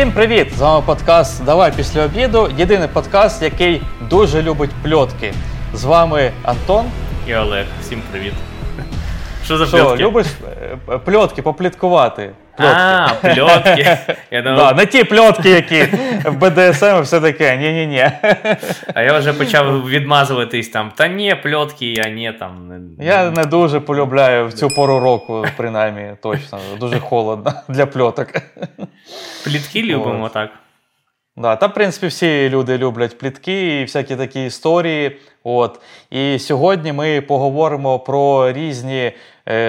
Всім привіт! З вами подкаст Давай після обіду. Єдиний подкаст, який дуже любить пльотки. З вами Антон. І Олег. Всім привіт. Що за Що, пльотки? любиш е, пльотки, попліткувати? Пльотки. А, пльотки. Я Да, не ті пльотки, які в БДСМ все таке. Ні-ні-ні. а я вже почав відмазуватись там. Та ні, пльотки, а ні там. не- Я не дуже полюбляю в цю пору року, принаймні, точно. Дуже холодно для пльоток. Плітки любимо От. так. Да, та, в принципі, всі люди люблять плітки і всякі такі історії. От. І сьогодні ми поговоримо про різні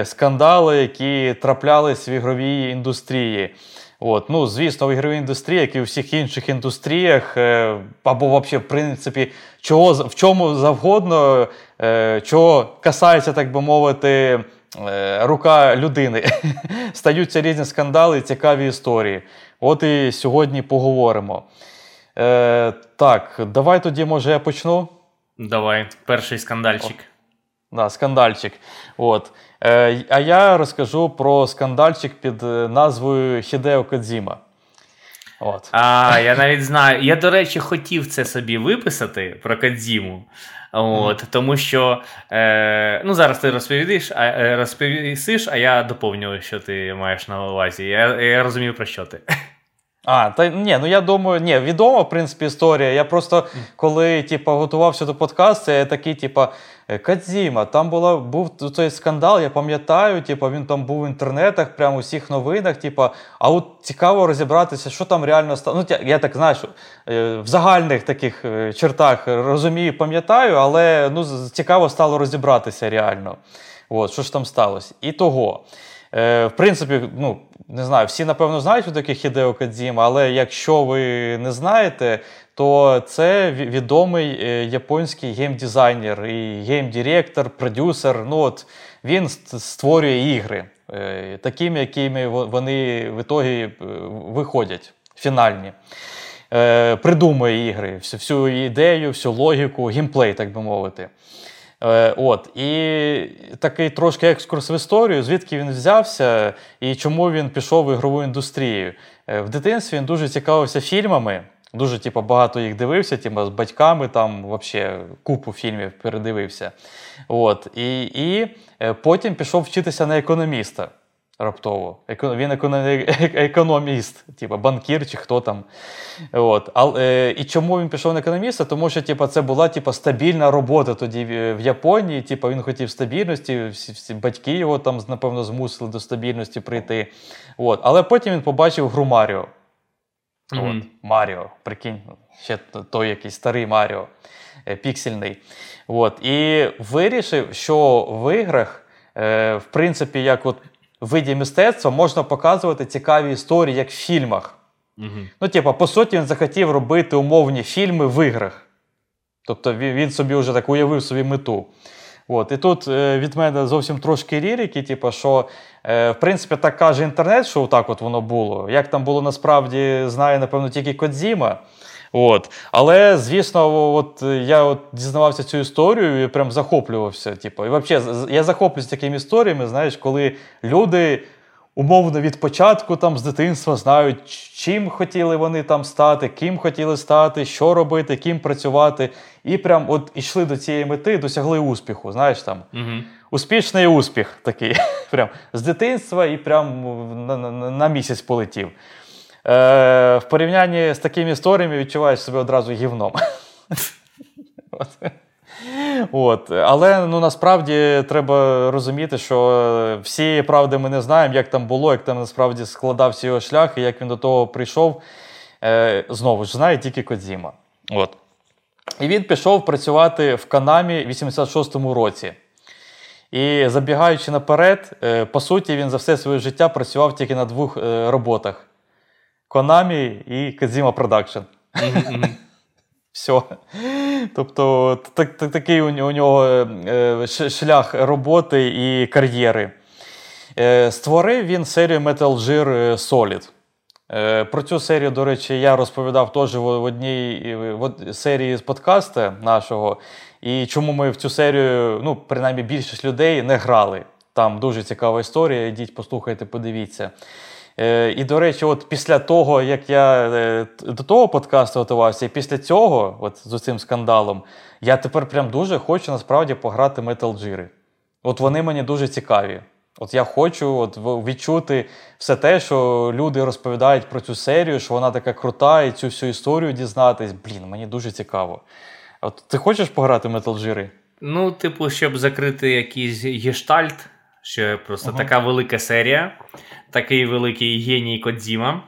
скандали, які траплялись в ігровій індустрії. От. Ну, звісно, в ігровій індустрії, як і у всіх інших індустріях, е, або взагалі, в принципі, чого, в чому завгодно, е, чого касається, так би мовити, е, рука людини. Стаються різні скандали і цікаві історії. От і сьогодні поговоримо. Е, так, давай тоді, може, я почну. Давай, перший скандальчик. Да, скандальчик. От. Е, а я розкажу про скандальчик під е, назвою Хідео Кодзіма. От. А, я навіть знаю. Я, до речі, хотів це собі виписати про Кадзіму. От, Тому що е, ну, зараз ти розповідиш, а, е, розповісиш, а я доповню, що ти маєш на увазі. Я, я розумію, про що ти. А, та ні, ну я думаю, ні, відома, в принципі, історія. Я просто коли типу, готувався до подкасту, я такий, типу, Кадзіма, там була, був той скандал, я пам'ятаю, типу, він там був в інтернетах, прямо у всіх новинах. Типу, а от цікаво розібратися, що там реально стало. Ну, я так знаю, що е, в загальних таких е, чертах розумію, пам'ятаю, але ну, цікаво стало розібратися реально. От, що ж там сталося? І того. Е, в принципі, ну, не знаю, всі, напевно, знають, хто такий Хідео Кадзіма, але якщо ви не знаєте, то це відомий е, японський геймдизайнер і геймдиректор, продюсер. Ну, от, він створює ігри, е, такими, якими вони в ітогі е, виходять, фінальні. Придумує ігри, всю, всю ідею, всю логіку, геймплей, так би мовити. Е, От, і такий трошки екскурс в історію, звідки він взявся і чому він пішов в ігрову індустрію. Е, В дитинстві він дуже цікавився фільмами, дуже типу, багато їх дивився, типу, з батьками там вообще купу фільмів передивився. От, і, і е, потім пішов вчитися на економіста. Раптово. Він економіст, типу банкір чи хто там. От. А, е, і чому він пішов на економіста? Тому що типу, це була типу, стабільна робота тоді в, Японії. Типу, він хотів стабільності, всі, всі батьки його там, напевно, змусили до стабільності прийти. От. Але потім він побачив гру Маріо. Мгм. От, Маріо, прикинь, ще той якийсь старий Маріо, е, піксельний. От, і вирішив, що в іграх, е, в принципі, як от виді мистецтва, можна показувати цікаві історії, як в фільмах. Мгм. Ну, типу, по суті, він захотів робити умовні фільми в іграх. Тобто він, він собі вже так уявив собі мету. От, і тут е, від мене зовсім трошки лірики, типу, що е, в принципі так каже інтернет, що так от воно було. Як там було насправді, знає, напевно, тільки Кодзіма. От. Але, звісно, от, я от дізнавався цю історію і прям захоплювався. Типу. І взагалі, я захоплююсь такими історіями, знаєш, коли люди умовно від початку там з дитинства знають, чим хотіли вони там стати, ким хотіли стати, що робити, ким працювати. І прям от йшли до цієї мети, досягли успіху. Знаєш там. Мгм. Успішний успіх такий. Прям з дитинства і прям на, на, на місяць полетів. Е, в порівнянні з такими історіями відчуваєш себе одразу гівном. От. Але ну, насправді треба розуміти, що всієї правди ми не знаємо, як там було, як там насправді складався його шлях і як він до того прийшов. Е, знову ж знає тільки Кодзіма. От. І він пішов працювати в Канамі в 86-му році. І забігаючи наперед, е, по суті, він за все своє життя працював тільки на двох е, роботах: Konami і Kazima Production. Все. Тобто, так, так, такий у нього- у нього е, шлях роботи і кар'єри. Е, Створив він серію Metal Gear Solid. Е, Про цю серію, до речі, я розповідав теж в в одній в серії з подкасту нашого. І чому ми в цю серію, ну, принаймні, більшість людей не грали. Там дуже цікава історія. Йдіть, послухайте, подивіться. Е, І, до речі, от після того, як я е, до того подкасту готувався, і після цього, от з цим скандалом, я тепер прям дуже хочу насправді пограти Metal Gear. От вони мені дуже цікаві. От я хочу от відчути все те, що люди розповідають про цю серію, що вона така крута, і цю всю історію дізнатись. Блін, мені дуже цікаво. От ти хочеш пограти в Metal Gear? Ну, типу, щоб закрити якийсь гештальт, що просто uh-huh. така велика серія, такий великий геній Кодзіма.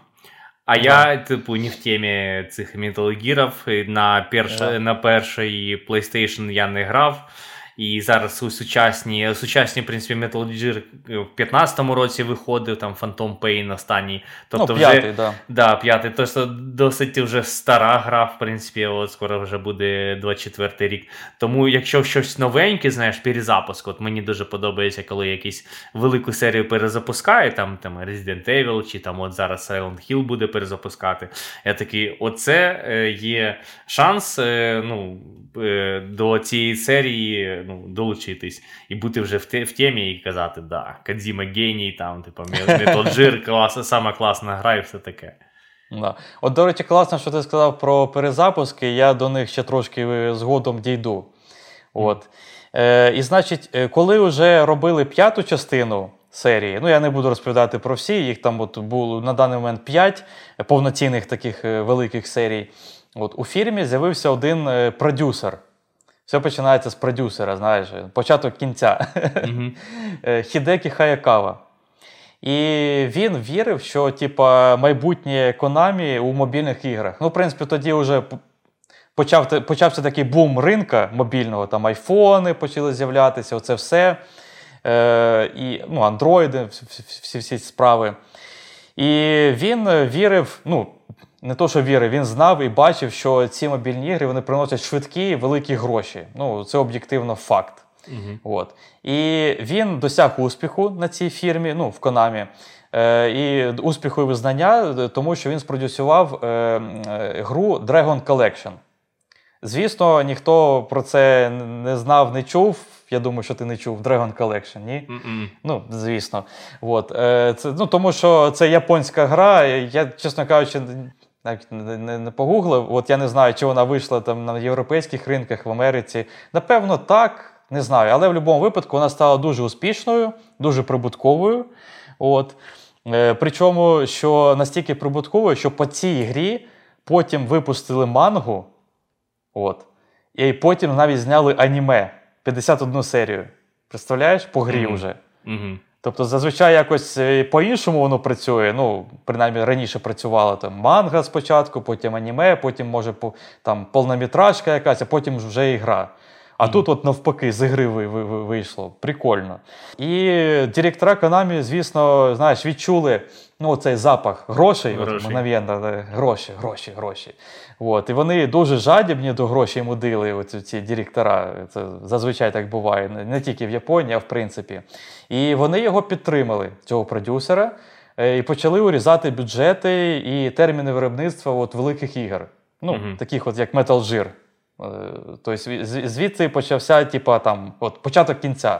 А uh-huh. я, типу, не в темі цих Metal Gear. На перш... uh-huh. на перший PlayStation я не грав. І зараз у сучасні, сучасні, в принципі, Metal Gear в 15-му році виходив, там Phantom Pain останній. Тобто ну, п'ятий, вже, да. Да, п'ятий. Тобто досить вже стара гра, в принципі, от скоро вже буде 24-й рік. Тому, якщо щось новеньке, знаєш, перезапуск, от мені дуже подобається, коли якісь велику серію перезапускає, там там Resident Evil, чи там от зараз Silent Hill буде перезапускати. Я такий, оце е, є шанс е, ну, е, до цієї серії ну, долучитись і бути вже в те, в темі і казати, да, Кадзіма геній, там, типу, Методжир, клас, сама класна гра і все таке. Да. От, до речі, класно, що ти сказав про перезапуски, я до них ще трошки згодом дійду. От. Е, І значить, е, коли вже робили п'яту частину серії, ну я не буду розповідати про всі, їх там от було на даний момент п'ять повноцінних таких е, великих серій. От У фірмі з'явився один е, продюсер. Все починається з продюсера, знаєш, початок кінця. Mm-hmm. Хідекі Хаякава. І він вірив, що типа, майбутнє Konami у мобільних іграх. Ну, в принципі, тоді вже почав, почався такий бум ринка мобільного, там айфони почали з'являтися, оце все. Е, і ну, андроїди, всі всі справи. І він вірив, ну, не то, що вірив, він знав і бачив, що ці мобільні ігри вони приносять швидкі і великі гроші. Ну, це об'єктивно факт. Угу. От. І він досяг успіху на цій фірмі, ну, в Конамі. Е, І успіху і визнання, тому що він спродюсував е, е, гру Dragon Collection. Звісно, ніхто про це не знав, не чув. Я думаю, що ти не чув Dragon Collection, ні? Mm-mm. Ну, звісно. От. Е, це, ну, Тому що це японська гра. Я, чесно кажучи, навіть не, не, не погуглив. От я не знаю, чи вона вийшла там на європейських ринках в Америці. Напевно, так, не знаю. Але в будь-якому випадку вона стала дуже успішною, дуже прибутковою. От. Е, Причому, що настільки прибутковою, що по цій грі потім випустили мангу. От. І потім навіть зняли аніме 51 серію. Представляєш, по грі mm-hmm. вже. Mm-hmm. Тобто, зазвичай якось е, по-іншому воно працює. Ну, принаймні раніше працювала там манга спочатку, потім аніме, потім може там повнометражка якась, а потім вже і гра. А mm. тут, от навпаки, з ігри вийшло. Прикольно. І директора Konami, звісно, знаєш, відчули ну, цей запах грошей. Гроші. От, мгновенно, гроші, гроші, гроші. От. І вони дуже жадібні до грошей мудили, оці, ці директора. Це зазвичай так буває, не тільки в Японії, а в принципі. І вони його підтримали, цього продюсера, е, і почали урізати бюджети і терміни виробництва от, великих ігор. Ну, mm таких от як Metal Gear. Е, тобто звідси почався, типа, там, от, початок кінця.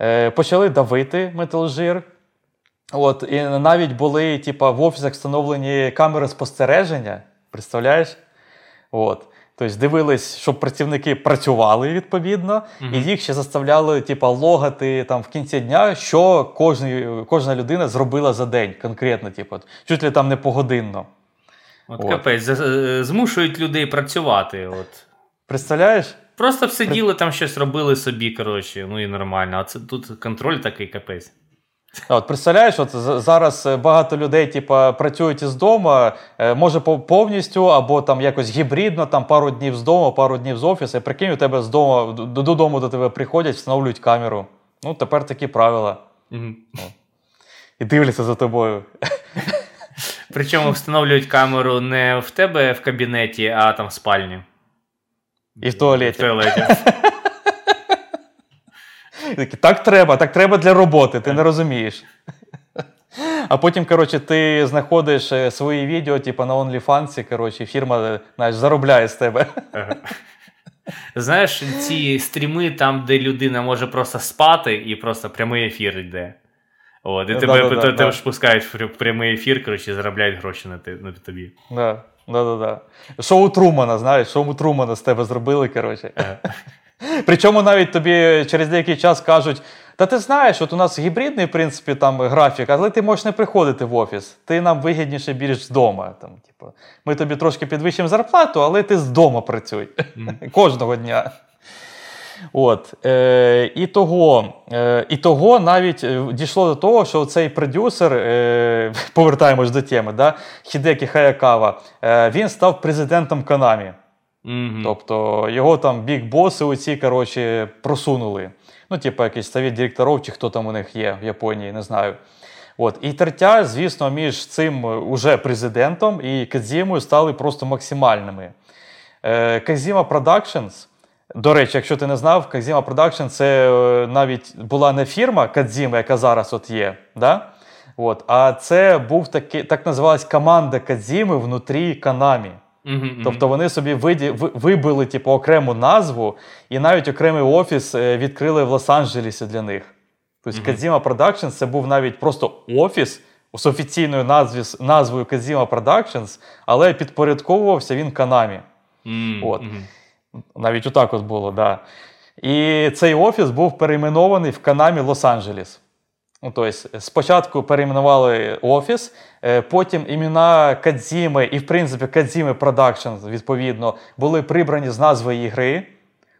Е, почали давити Metal Gear. От, І навіть були типа, в офісах встановлені камери спостереження. Представляєш? От. Тобто дивились, щоб працівники працювали відповідно, mm-hmm. і їх ще заставляли типу, логати там в кінці дня, що кожна, кожна людина зробила за день конкретно, типу, чуть ли там не погодинно. От, от. капець, е, змушують людей працювати. От. Представляєш? Просто все При... там щось робили собі, коротше, ну і нормально. А це тут контроль такий капець. От Представляєш, от зараз е, багато людей типу, працюють із дому, е, може повністю або там якось гібридно, там пару днів з дому, пару днів з офісу. Прикинь, у тебе з дому, додому до тебе приходять, встановлюють камеру. Ну, тепер такі правила. Угу. І дивляться за тобою. Причому встановлюють камеру не в тебе в кабінеті, а там в спальні. І в туалеті. В туалеті. Так треба, так треба для роботи, ти не розумієш. А потім, коротше, ти знаходиш е, свої відео, типу на OnlyFans, коротше, фірма знаєш, заробляє з тебе. Знаєш, ці стріми там, де людина може просто спати, і просто прямий ефір йде. От, І тебе да, да, ж пускають в прямий ефір, коротше, заробляють гроші на на тобі. Да, да, да, да. Шоу Трумана, знаєш, шоу Трумана з тебе зробили, коротше. Причому навіть тобі через деякий час кажуть: та ти знаєш, от у нас гібридний в принципі, там графік, але ти можеш не приходити в офіс. Ти нам вигідніше більш з дому. Там, типу, Ми тобі трошки підвищимо зарплату, але ти з дому працюй mm. кожного дня. От, е, І того е, і того навіть е, дійшло до того, що цей продюсер, е, повертаємось до теми, да, Хідекі Хаякава, е, він став президентом Канамі. Mm-hmm. Тобто його там бік-боси оці, коротше, просунули. Ну, типу, якийсь совет директорів, чи хто там у них є в Японії, не знаю. От. І тертя, звісно, між цим уже президентом і Кадзімою стали просто максимальними. Е, Казіма до речі, якщо ти не знав, Казіма Productions це е, навіть була не фірма Кадзіма, яка зараз от є. Да? От. А це був таки, так називалась команда Кадзіми внутрі Канамі. Mm-hmm. Тобто вони собі виді, вибили типу, окрему назву і навіть окремий офіс е, відкрили в Лос-Анджелесі для них. Тобто mm-hmm. Kazima Productions це був навіть просто офіс з офіційною назві, назвою Kazima Productions, але підпорядковувався він Канамі. Mm-hmm. От. Навіть отак от було, да. І цей офіс був перейменований в Канамі Лос-Анджелес. Ну, тобто, Спочатку перейменували офіс, е, потім імена Кадзіми і, в принципі, Кадзіми Productions, відповідно, були прибрані з назви ігри.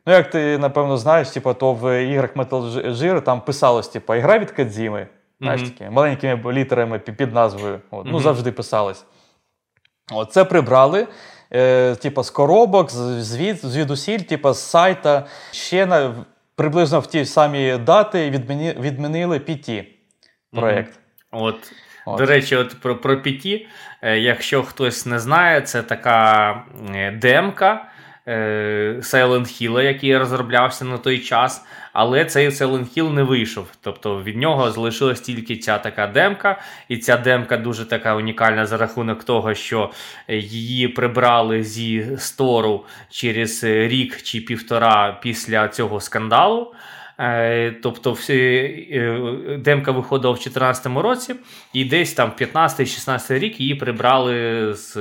Ну, як ти, напевно, знаєш, типу, то в іграх Metal Gear там писалось, типу, ігра від Кадзіми, знаєш, такі, маленькими літерами під назвою. От. Ну, завжди писалось. От, Це прибрали. Е, типу, з коробок, звід, звідусіль, типу, з сайта. Ще на приблизно в ті самі дати відмінили PT проєкт. Mm-hmm. От. От. До речі, от про про PT, е, якщо хтось не знає, це така е, демка Silent Hill, який розроблявся на той час. Але цей Silent Hill не вийшов. Тобто від нього залишилась тільки ця така демка, і ця демка дуже така унікальна за рахунок того, що її прибрали зі стору через рік чи півтора після цього скандалу. Е, тобто всі, е, демка виходила в 2014 році, і десь там 15-16 рік її прибрали з,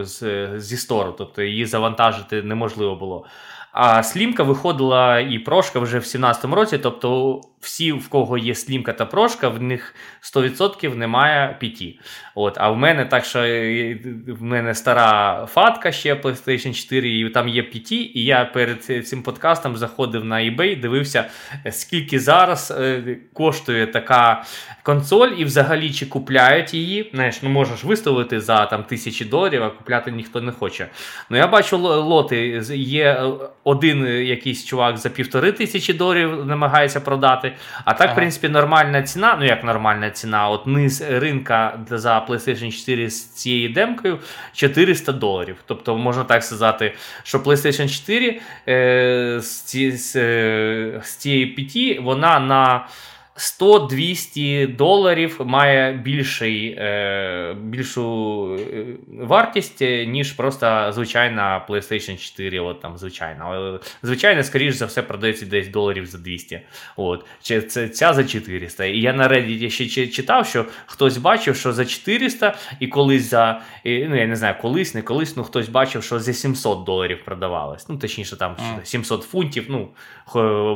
з, зі стору, тобто її завантажити неможливо було. А слімка виходила і прошка вже в 17-му році. Тобто, всі, в кого є слімка та прошка, в них 100% немає PT. От, А в мене так, що е, в мене стара фатка ще PlayStation 4, і там є PT, і я перед цим подкастом заходив на eBay, дивився, скільки зараз е, коштує така консоль, і взагалі чи купляють її. Знаєш, ну можеш виставити за там тисячі доларів, а купляти ніхто не хоче. Ну я бачу лоти, є е, один якийсь чувак за півтори тисячі доларів намагається продати. А так, ага. в принципі, нормальна ціна, ну як нормальна ціна, от низ ринка за PlayStation 4 з цією демкою 400 доларів. Тобто, можна так сказати, що PlayStation 4 е, з, з, е, з цієї PT, вона на 100-200 доларів має більший, е, більшу е, вартість, е, ніж просто звичайна PlayStation 4. От там звичайна. Звичайно, скоріш за все, продається десь доларів за 200. От. Чи Це, Ця за 400. І я на Reddit ще читав, що хтось бачив, що за 400 і колись за. Ну, я не знаю, колись, не колись, ну хтось бачив, що за 700 доларів продавалось. Ну, точніше, там 700 фунтів. Ну,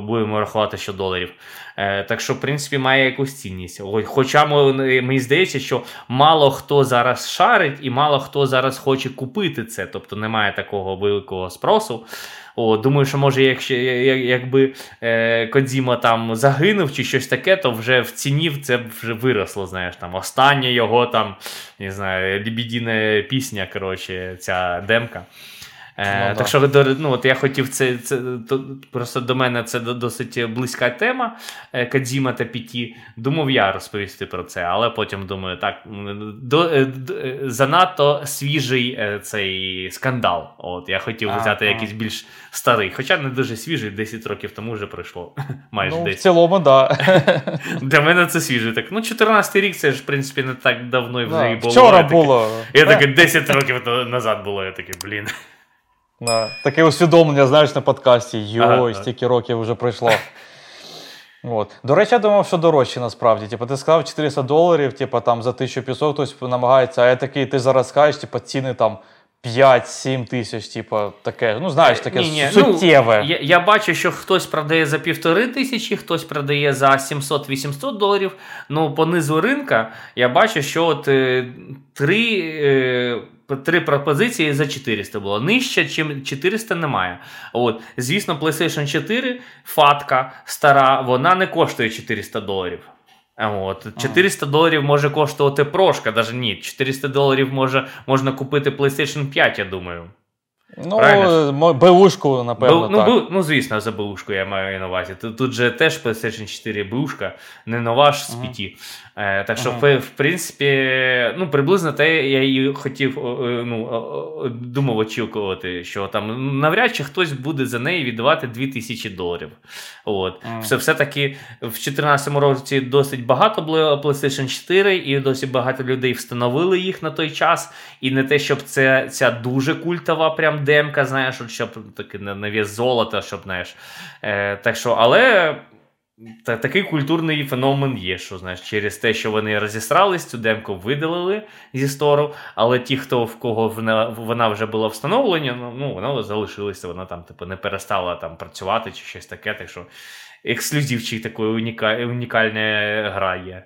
будемо рахувати, що доларів. Е, так що, в принципі, має якусь цінність. Хоча мені здається, що мало хто зараз шарить і мало хто зараз хоче купити це, тобто немає такого великого спросу. О, Думаю, що може, якщо якби е, Кодзіма там загинув чи щось таке, то вже в ціні це вже виросло. Знаєш, там остання його там, не знаю, лібідіна пісня, коротше, ця демка. Е, ну, Так що ну, от я хотів це, це то, просто до мене це досить близька тема е, Кадзіма та Піті. Думав я розповісти про це, але потім думаю, так до, е, до, занадто свіжий цей скандал. От Я хотів а, взяти а. якийсь більш старий, хоча не дуже свіжий, 10 років тому вже пройшло. Майже ну, 10. В цілому, да. Для мене це свіже. Так, Ну, 14 рік це ж, в принципі, не так давно і вже да, було. Вчора було. Я такий 10 років назад було, я такий, блін. Да. Таке усвідомлення, знаєш, на подкасті. Йой, ага, стільки років вже пройшло. От. До речі, я думав, що дорожче насправді. Типу, ти сказав 400 доларів, типу, там за 1500 хтось намагається, а я такий, ти зараз скажеш, типу, ціни там 5-7 тисяч, типу, таке. Ну, знаєш, таке Ні, ні, суттєве. Ну, я, я бачу, що хтось продає за півтори тисячі, хтось продає за 700-800 доларів. Ну, по низу ринка я бачу, що от е, три. Е, Три пропозиції за 400 було. Нижче, чим 400 немає. От, Звісно, PlayStation 4 фатка стара, вона не коштує 400 доларів. От. 400 доларів може коштувати прошка, навіть ні. 400 доларів може, можна купити PlayStation 5, я думаю. Ну, Бушку, напевно. Б, ну, так. Б, ну, звісно, за Бушку я маю на увазі. Тут, тут же теж PlayStation 4 Бушка, не нова ж з uh-huh. 5. Е, так що, uh-huh. в, принципі, ну, приблизно те я і хотів ну, думав очікувати, що там навряд чи хтось буде за неї віддавати 2000 доларів. От. Uh-huh. Все, Все-таки в 2014 році досить багато було PlayStation 4, і досить багато людей встановили їх на той час. І не те, щоб це ця дуже культова прям демка, знаєш, от щоб таки на вес золота, щоб знаєш. Е, Так що, але. Та, такий культурний феномен є, що знаєш, через те, що вони розісрались, цю демку видалили зі стору, але ті, хто в кого вона вона вже була встановлена, ну, ну вона залишилася, вона там типу, не перестала там працювати чи щось таке. Так що ексклюзивчик такої уніка, унікальна гра є.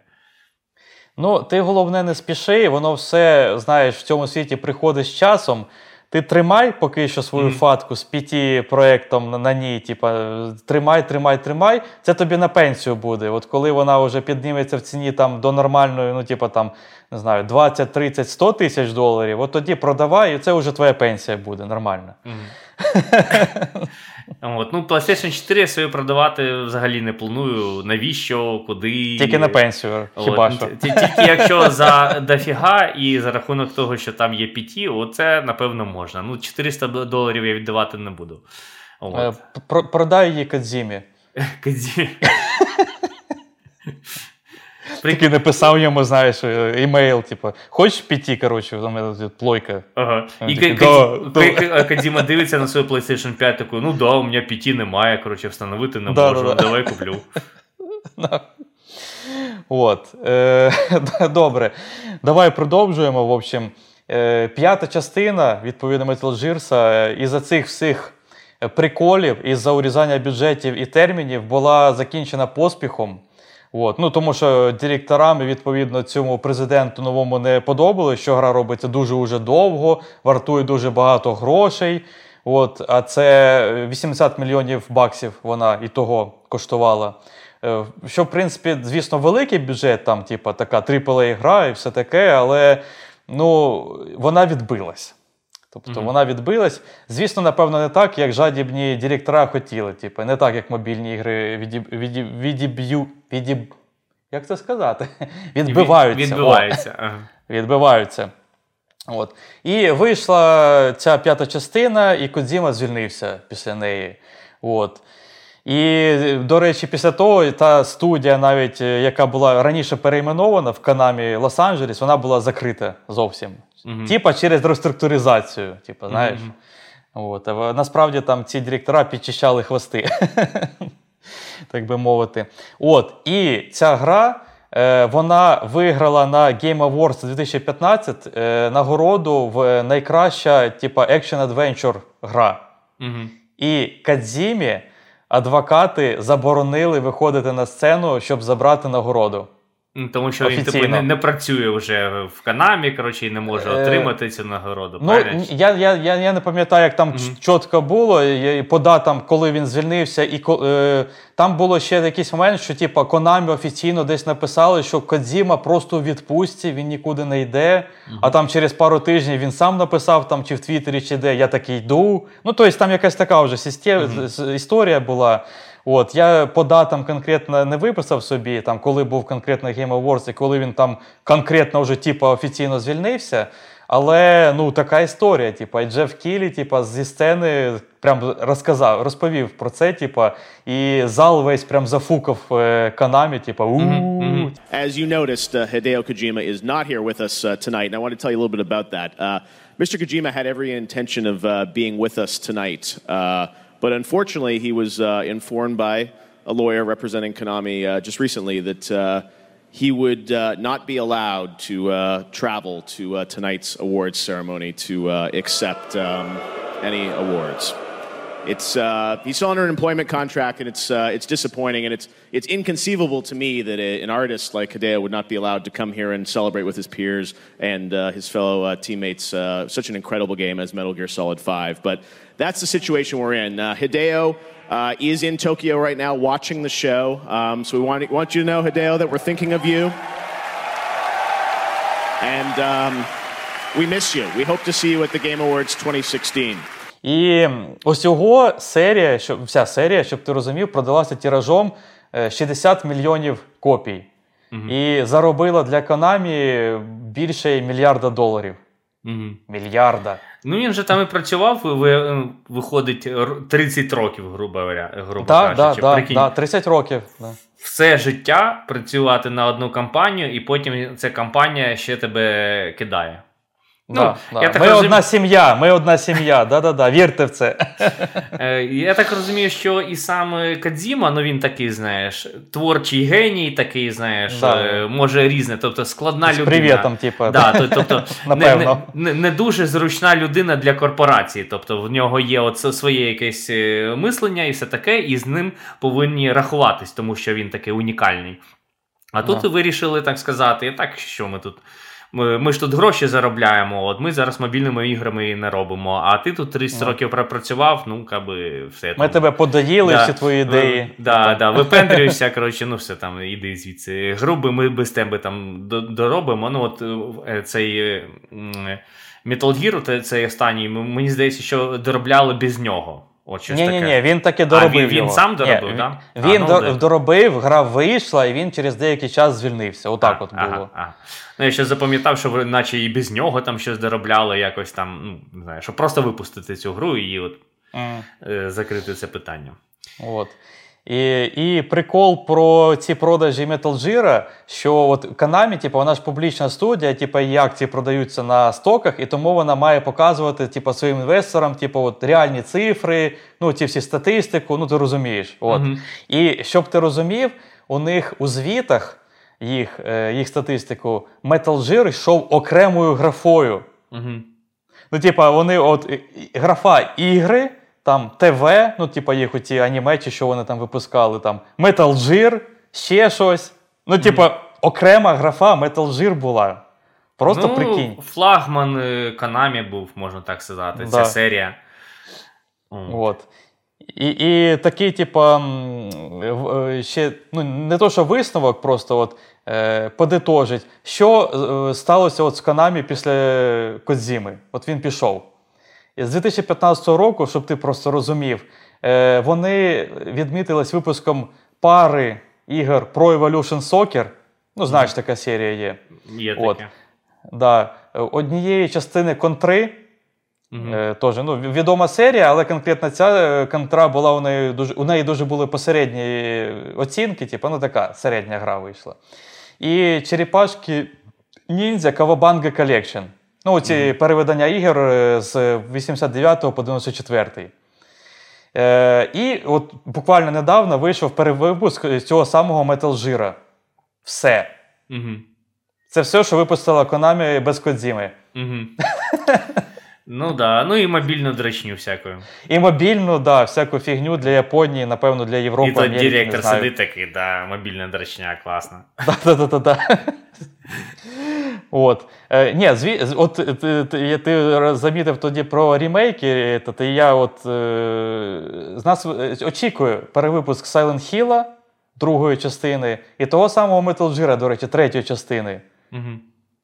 Ну, ти головне не спіши, воно все, знаєш, в цьому світі приходить з часом. Ти тримай поки що свою mm. фатку з п'яті проєктом на, на ній. Типа, тримай, тримай, тримай. Це тобі на пенсію буде. От коли вона вже підніметься в ціні там до нормальної, ну, типа там, не знаю, 20, 30, 100 тисяч доларів, от тоді продавай, і це вже твоя пенсія буде нормально. Mm. От. Ну, PlayStation 4 я свою продавати взагалі не планую. Навіщо, куди. Тільки на пенсію. хіба От. що. Тільки якщо за дофіга і за рахунок того, що там є PT, оце напевно можна. Ну, 400 доларів я віддавати не буду. Е, її Кадзімі. Кадзімі. Такий написав йому, знаєш, імейл, типу, хочеш піти, коротше, там плойка. Ага. І Кадіма дивиться на свою PlayStation 5, такий, ну да, у мене п'яті немає, коротше, встановити не да, можу, да, да. давай куплю. От. Е, Добре. Давай продовжуємо. В общем, е, п'ята частина, відповідно, Metal Gears, е, із-за цих всіх приколів, із-за урізання бюджетів і термінів була закінчена поспіхом. От. Ну, Тому що директорам, відповідно, цьому президенту новому не подобалось, що гра робиться дуже уже довго, вартує дуже багато грошей. От, А це 80 мільйонів баксів вона і того коштувала. Е, що, в принципі, звісно, великий бюджет, там, типу, така aaa гра і все таке, але ну, вона відбилась. Тобто mm-hmm. вона відбилась. Звісно, напевно, не так, як жадібні директора хотіли. Типу, не так, як мобільні ігри відіб... відіб... відіб'ю. Відіб... Як це сказати? Відбиваються. Відбиваються. Ага. Відбиваються. От. І вийшла ця п'ята частина, і Кодзіма звільнився після неї. От. І, до речі, після того та студія, навіть яка була раніше перейменована в Канамі Лос-Анджелес, вона була закрита зовсім. Mm-hmm. Типа через реструктуризацію. Типа, знаєш. Mm-hmm. От. А насправді там ці директора підчищали хвости, так би мовити. От. І ця гра. Е, вона виграла на Game Awards 2015 е, нагороду в найкраща типа Action Adventure гра. Mm-hmm. І Кадзімі адвокати заборонили виходити на сцену, щоб забрати нагороду. Ну, тому що Офіційно. він типу, не, не працює вже в Канамі, коротше, і не може е, отримати цю нагороду. Ну, Я я, я, я не пам'ятаю, як там mm-hmm. чітко було, і по датам, коли він звільнився, і е, там було ще якийсь момент, що типу, Конамі офіційно десь написали, що Кодзіма просто у відпустці, він нікуди не йде. Mm-hmm. А там через пару тижнів він сам написав, там чи в Твіттері, чи де я такий йду. Ну, тобто там якась така вже систем... mm-hmm. історія була. От я по датам конкретно не виписав собі, там коли був конкретно Game Awards і коли він там конкретно вже типу, офіційно звільнився. Але ну така історія. Типу, і Джеф Кілі, типу, зі сцени прям розказав, розповів про це. Типу, і зал весь прям зафукав канамі. Типу, у As you noticed, uh, Hideo Kojima is not here with us uh, tonight, and I want to tell you a little bit about that. Uh, Mr. Kojima had every intention of uh, being with us tonight. Uh, But unfortunately, he was uh, informed by a lawyer representing Konami uh, just recently that uh, he would uh, not be allowed to uh, travel to tonight's awards ceremony to accept um, any awards. It's uh, he's still under an employment contract, and it's uh, it's disappointing, and it's it's inconceivable to me that a, an artist like Hideo would not be allowed to come here and celebrate with his peers and uh, his fellow uh, teammates. Uh, such an incredible game as Metal Gear Solid Five, but that's the situation we're in. Uh, Hideo. Is in Tokyo right now watching the show. Um, so we want, want you to know, Hideo, that we're thinking of you. And um, we miss you. We hope to see you at the Game Awards 2016. І усього серія, щоб вся серія, щоб ти розумів, продалася тиражом е, 60 мільйонів копій. І заробила для Konami більше мільярда доларів. Угу. Мільярда. Ну він же там і працював, виходить, р- 30 років, грубо говоря, грубо Так, кажучи. так, Прикинь, да, 30 років. Да. все життя працювати на одну компанію, і потім ця компанія ще тебе кидає. Ну, Да, да. я так ми розумію- одна сім'я, ми одна сім'я. Да-да-да, вірте в це. Е, Я так розумію, що і сам е, Кадзіма, ну він такий, знаєш, творчий геній, такий, знаєш, Да. е, може різне, тобто складна З людина. привітом, типу. Да, то- тобто не, не, Напевно. не, не дуже зручна людина для корпорації. Тобто в нього є от своє якесь мислення і все таке, і з ним повинні рахуватись, тому що він такий унікальний. А тут Да. вирішили так сказати, так що ми тут. Ми, ми ж тут гроші заробляємо, от ми зараз мобільними іграми не робимо. А ти тут 30 Ну. років пропрацював, ну каби все Ми там. тебе подоїли, Да. всі твої ідеї. Ви- Да, да, випендрюєшся, коротше, ну все там, іди звідси. Груби, ми без тебе там доробимо. Ну, от е, цей е, Metal Gear, це- цей останній, мені здається, що доробляли без нього. От щось Ні, ні, таке. ні, він таки доробив. він- він його. сам доробив, Ні, да? Він, А, ну, до- доробив, гра вийшла, і він через деякий час звільнився. Отак А, от було. Ага. Ну, я ще запам'ятав, що ви наче і без нього там щось доробляли, якось там, ну, не знаю, щоб просто випустити цю гру і от mm. е, закрити це питання. От. І, і прикол про ці продажі Metal Gear, що от Konami, типу, вона ж публічна студія, типу, і акції продаються на стоках, і тому вона має показувати типу, своїм інвесторам типу, от, реальні цифри, ну, ці всі статистику, ну ти розумієш. От. Мгм. І щоб ти розумів, у них у звітах їх, е, їх статистику Metal Gear йшов окремою графою. Угу. Ну, типа, вони от графа ігри, там ТВ, ну, типа, їх оці аніме, чи що вони там випускали, там Metal Gear, ще щось. Ну, типа, окрема графа Metal Gear була. Просто ну, прикинь. Флагман е, Konami був, можна так сказати, ця серія. От. І, і такий, типа, е, ще, ну, не то, що висновок, просто от, е, подитожить, що е, сталося от з Konami після Кодзіми. От він пішов. З 2015 року, щоб ти просто розумів, е, вони відмітились випуском пари ігор Pro Evolution Soccer. Ну, знаєш, така серія є. Є От. таке. Да. Однієї частини контри. Мгм. Е, Теж ну, відома серія, але конкретно ця е, контра була у неї дуже у неї дуже були посередні оцінки, типу, ну така середня гра вийшла. І черепашки Ніндзя Кавабанга Collection. Ну, ці переведення ігор е, з 89 по 94. Е, і от буквально недавно вийшов перевипуск цього самого Metal Gear. Все. Мгм. Це все, що випустила Konami без Кодзіми. Мгм. Ну да, ну і мобільну дрочню всякою. І мобільну, да, всяку фігню для Японії, напевно, для Європи. і Америки, директор сидить такий, да, мобільна дрочня, класно. Да-да-да-да. От. Е, ні, зві... от ти, ти, ти, ти замітив тоді про ремейки, то ти я от е, з нас е, очікую перевипуск Silent Hill другої частини і того самого Metal Gear, до речі, третьої частини. Мгм.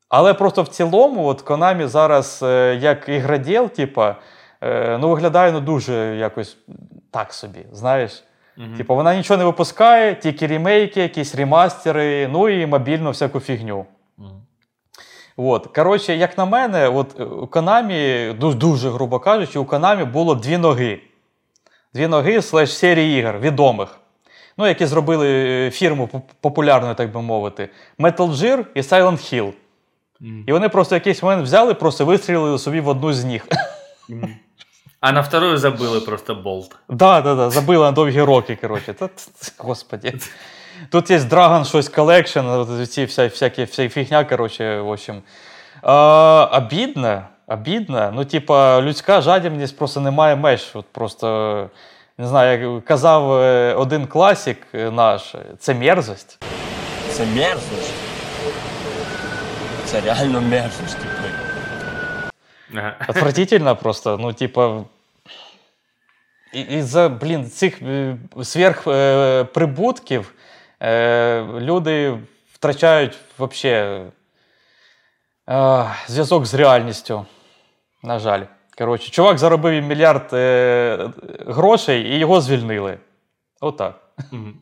Але просто в цілому, от Konami зараз е, як іграділ, типа, е, ну, виглядає ну, дуже якось так собі, знаєш. Мгм. Типу, вона нічого не випускає, тільки ремейки, якісь ремастери, ну і мобільну всяку фігню. Мгм. От. Коротше, як на мене, от е, у Konami, дуже, дуже грубо кажучи, у Konami було дві ноги. Дві ноги слеш серії ігор відомих. Ну, які зробили фірму популярною, так би мовити. Metal Gear і Silent Hill. І вони просто в якийсь момент взяли, просто вистрілили собі в одну з ніг. Мгм. А на вторую забили просто болт. Да, да, да, забили на довгі роки, коротше. Та, господі. Тут є Dragon щось Collection, ці вся, всякі, вся фігня, коротше, в общем. А, обідно, обідно. Ну, типа, людська жадібність просто не має меж. От просто, не знаю, як казав е, один класик наш, це мерзость. Це мерзость. Це реально мерзость, типу. Ага. Отвратительно просто, ну, типа. Із-за, блін, цих е, сверхприбутків е, люди втрачають вообще е, зв'язок з реальністю. На жаль. Коротше, чувак заробив мільярд е, грошей і його звільнили. Отак. Мгм.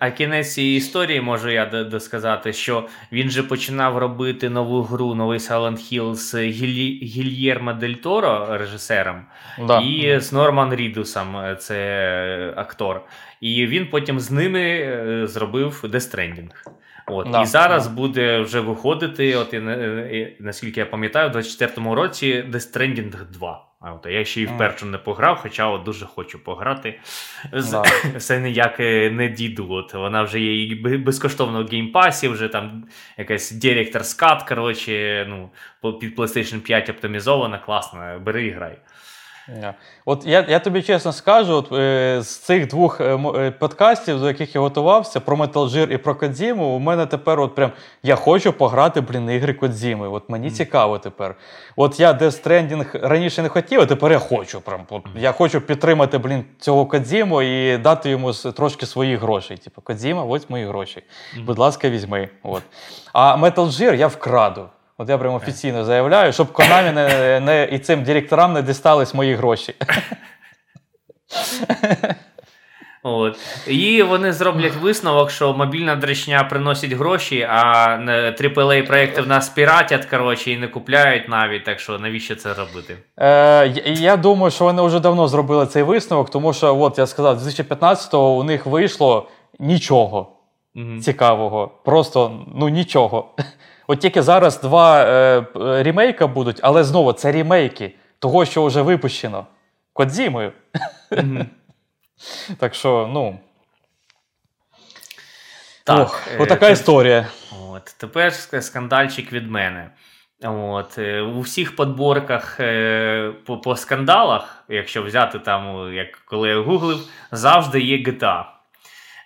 А, кінець цієї історії можу я досказати, що він же починав робити нову гру, новий Silent Hill з Гілі... Гільєрмо Дель Торо, режисером, Да. і з Норман Рідусом, е, це е, актор. І він потім з ними е, зробив Death Stranding. От. Да, і зараз да. буде вже виходити, от, і, наскільки я пам'ятаю, у 24-му році Death Stranding 2. А от, я ще й в першу не пограв, хоча от дуже хочу пограти. Да. Все ніяк е, не діду. От вона вже є і безкоштовно в геймпасі, вже там якась Director's Cut, коротше, ну, під PlayStation 5 оптимізована, класно, бери і грай. От я, я тобі чесно скажу, от, е, з цих двох е, е, подкастів, до яких я готувався, про Metal Gear і про Кодзіму, у мене тепер от прям я хочу пограти, блін, ігри Кодзіми. От мені цікаво тепер. От я Death Stranding раніше не хотів, а тепер я хочу. Прям, от, я хочу підтримати, блін, цього Кодзіму і дати йому трошки своїх грошей. Типу, Кодзіма, ось мої гроші. Будь ласка, візьми. От. А Metal Gear я вкраду. От я прям офіційно заявляю, щоб Konami не, не, і цим директорам не дістались мої гроші. От. І вони зроблять висновок, що мобільна дрочня приносить гроші, а AAA проекти в нас піратять, коротше, і не купляють навіть, так що навіщо це робити? Е, я- думаю, що вони вже давно зробили цей висновок, тому що, от я сказав, 2015-го у них вийшло нічого Мгм. цікавого. Просто ну нічого. От тільки зараз два е, п- ремейка будуть, але знову це ремейки того, що вже випущено Кодзімою. Мгм. Так що, ну, Так, ох, е, отака ти- історія. От, тепер скандальчик від мене. От, е, у всіх подборках е, по, по скандалах, якщо взяти там, як коли я гуглив, завжди є GTA.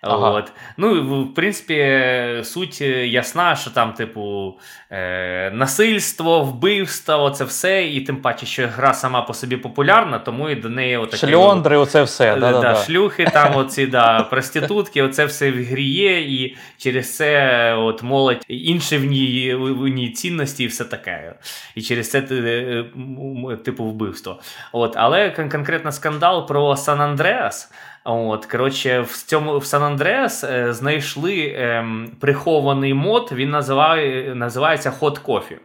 Ага. От. Ну, в- принципі, е, суть е, ясна, що там, типу, е, насильство, вбивство, оце все, і тим паче, що гра сама по собі популярна, тому і до неї отаке. Шльондри, оце все. Е, Да, да, да, да. шлюхи, там оці да, проститутки, оце все в грі є, і через це от молодь інші в ній, в ній цінності і все таке. І через це е, м- типу вбивство. От, але кон- конкретно скандал про Сан Андреас. От, коротше, в цьому в Сан Андреас е, знайшли ем, прихований мод, він називає, називається Hot Coffee.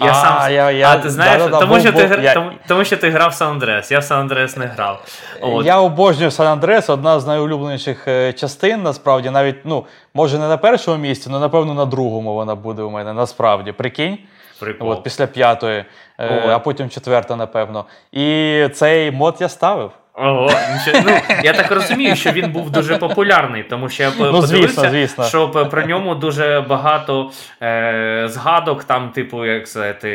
Я А, сам, я- я- а ти знаєш, да-да-да, тому, був- що ти, я- тому, тому що ти грав в Сан Андреас, я в Сан Андреас не грав. От. Я обожнюю Сан Андрес, одна з найулюбленіших е, частин, насправді, навіть, ну, може, не на першому місці, але напевно на другому вона буде у мене. Насправді, прикинь. Прикол. От, після п'ятої, е, а потім четверта, напевно. І цей мод я ставив. Ого, ну, я так розумію, що він був дуже популярний, тому що я Ну, звісно, звісно. що про ньому дуже багато е, згадок, там, типу, як сказати,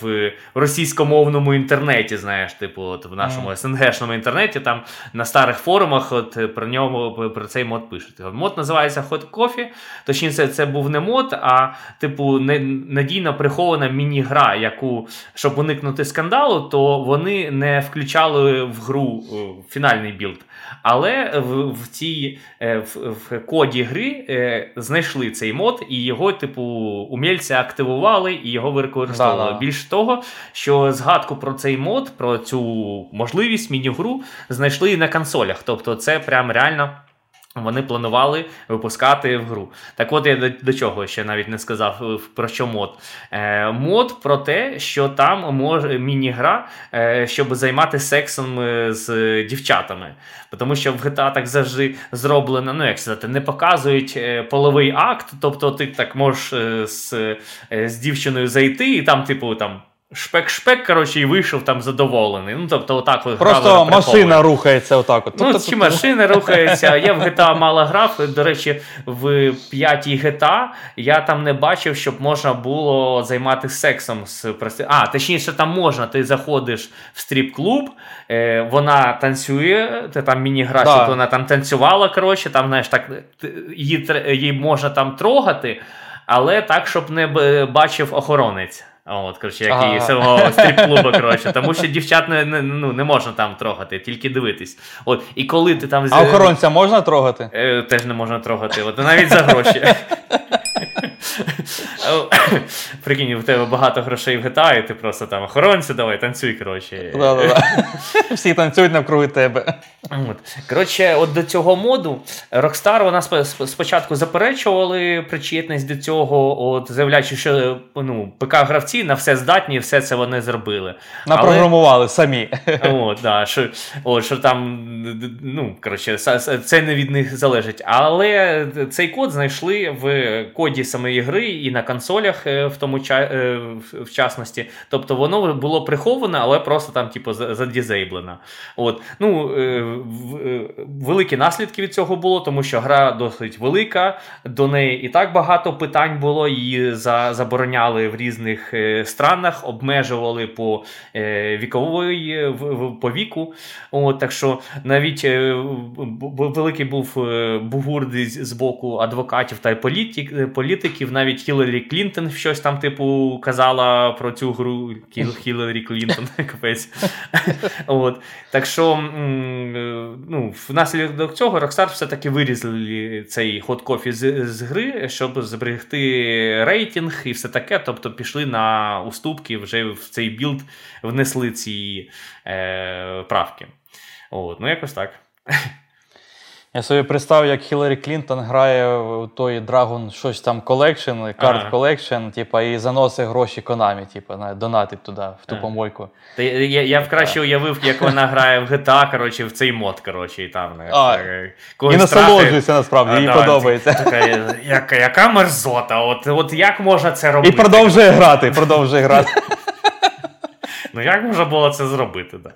в російськомовному інтернеті, знаєш, типу, от в нашому СНГшному інтернеті, там на старих форумах от, про ньому про цей мод пишуть. Мод називається Hot Coffee, точніше, це був не мод, а типу не, надійно прихована міні-гра, яку, щоб уникнути скандалу, то вони не включали в гру фінальний білд. Але в, в цій е, в, в коді гри е, знайшли цей мод, і його, типу, умільці активували і його використовували. Да-да. Більш того, що згадку про цей мод, про цю можливість міні-гру знайшли і на консолях. Тобто, це прям реально. Вони планували випускати в гру. Так от я до, до чого ще навіть не сказав е, про що мод. Е, мод про те, що там може міні-гра, е, щоб займатися сексом е, з дівчатами. Тому що в GTA так завжди зроблено, ну як сказати, не показують е, половий акт. Тобто ти так можеш з, з дівчиною зайти, і там, типу, там шпек-шпек, коротше, і вийшов там задоволений. Ну, тобто, отак от Просто грали на машина рухається отак. От. Ну, Тобто чи машини рухаються. Я в GTA мало грав. До речі, в п'ятій GTA я там не бачив, щоб можна було займатися сексом з А, точніше, там можна. Ти заходиш в стріп-клуб, е, вона танцює, ти там міні-гра, Да. вона там танцювала. Коротше, там, знаєш, так її, її можна там трогати, але так, щоб не бачив охоронець. От, коротше, як Ага. і самого стріп-клубу, коротше, тому що дівчат не, не, ну, не можна там трогати, тільки дивитись. От, і коли ти там А охоронця можна трогати? Е, теж не можна трогати, от, навіть за гроші. Прикинь, у тебе багато грошей в GTA, і ти просто там охоронцю давай, танцюй, коротше. Всі танцюють навкруги тебе. Коротше, от до цього моду Rockstar вона спо- спочатку заперечували причетність до цього, от заявляючи, що ну, ПК-гравці на все здатні, і все це вони зробили. Але- Напрограмували самі. От, да, що, от, що там, ну, коротше, це не від них залежить. Але цей код знайшли в коді самої гри і на консолях, е, в тому е, в- частності. Тобто воно було приховане, але просто там, типу, задізейблено. От. Ну, е, великі наслідки від цього було, тому що гра досить велика, до неї і так багато питань було, її за, забороняли в різних странах, обмежували по вікової по віку. От, так що навіть великий був бугурди з боку адвокатів та й Навіть Хіларі Клінтон щось там, типу, казала про цю гру. Хіларі Клінтон, капець. От. Так що, е, ну, внаслідок цього Rockstar все-таки вирізали цей Hot Coffee з, з гри, щоб зберегти рейтинг і все таке. Тобто пішли на уступки, вже в цей білд внесли ці е, правки. От, ну, якось так. Я собі представив, як Хіларі Клінтон грає в той Dragon щось там Collection, карт Ага. Collection, типа, і заносить гроші Konami, типа, на- донатить туди, в ту Ага. помойку. Та я, я, краще уявив, як вона грає в GTA, коротше, в цей мод, коротше, і там. А, е, І насолоджується насправді, їй подобається. Така, яка, яка мерзота, от, от як можна це І робити? продовжує грати, продовжує грати. Ну як можна було це зробити? Да?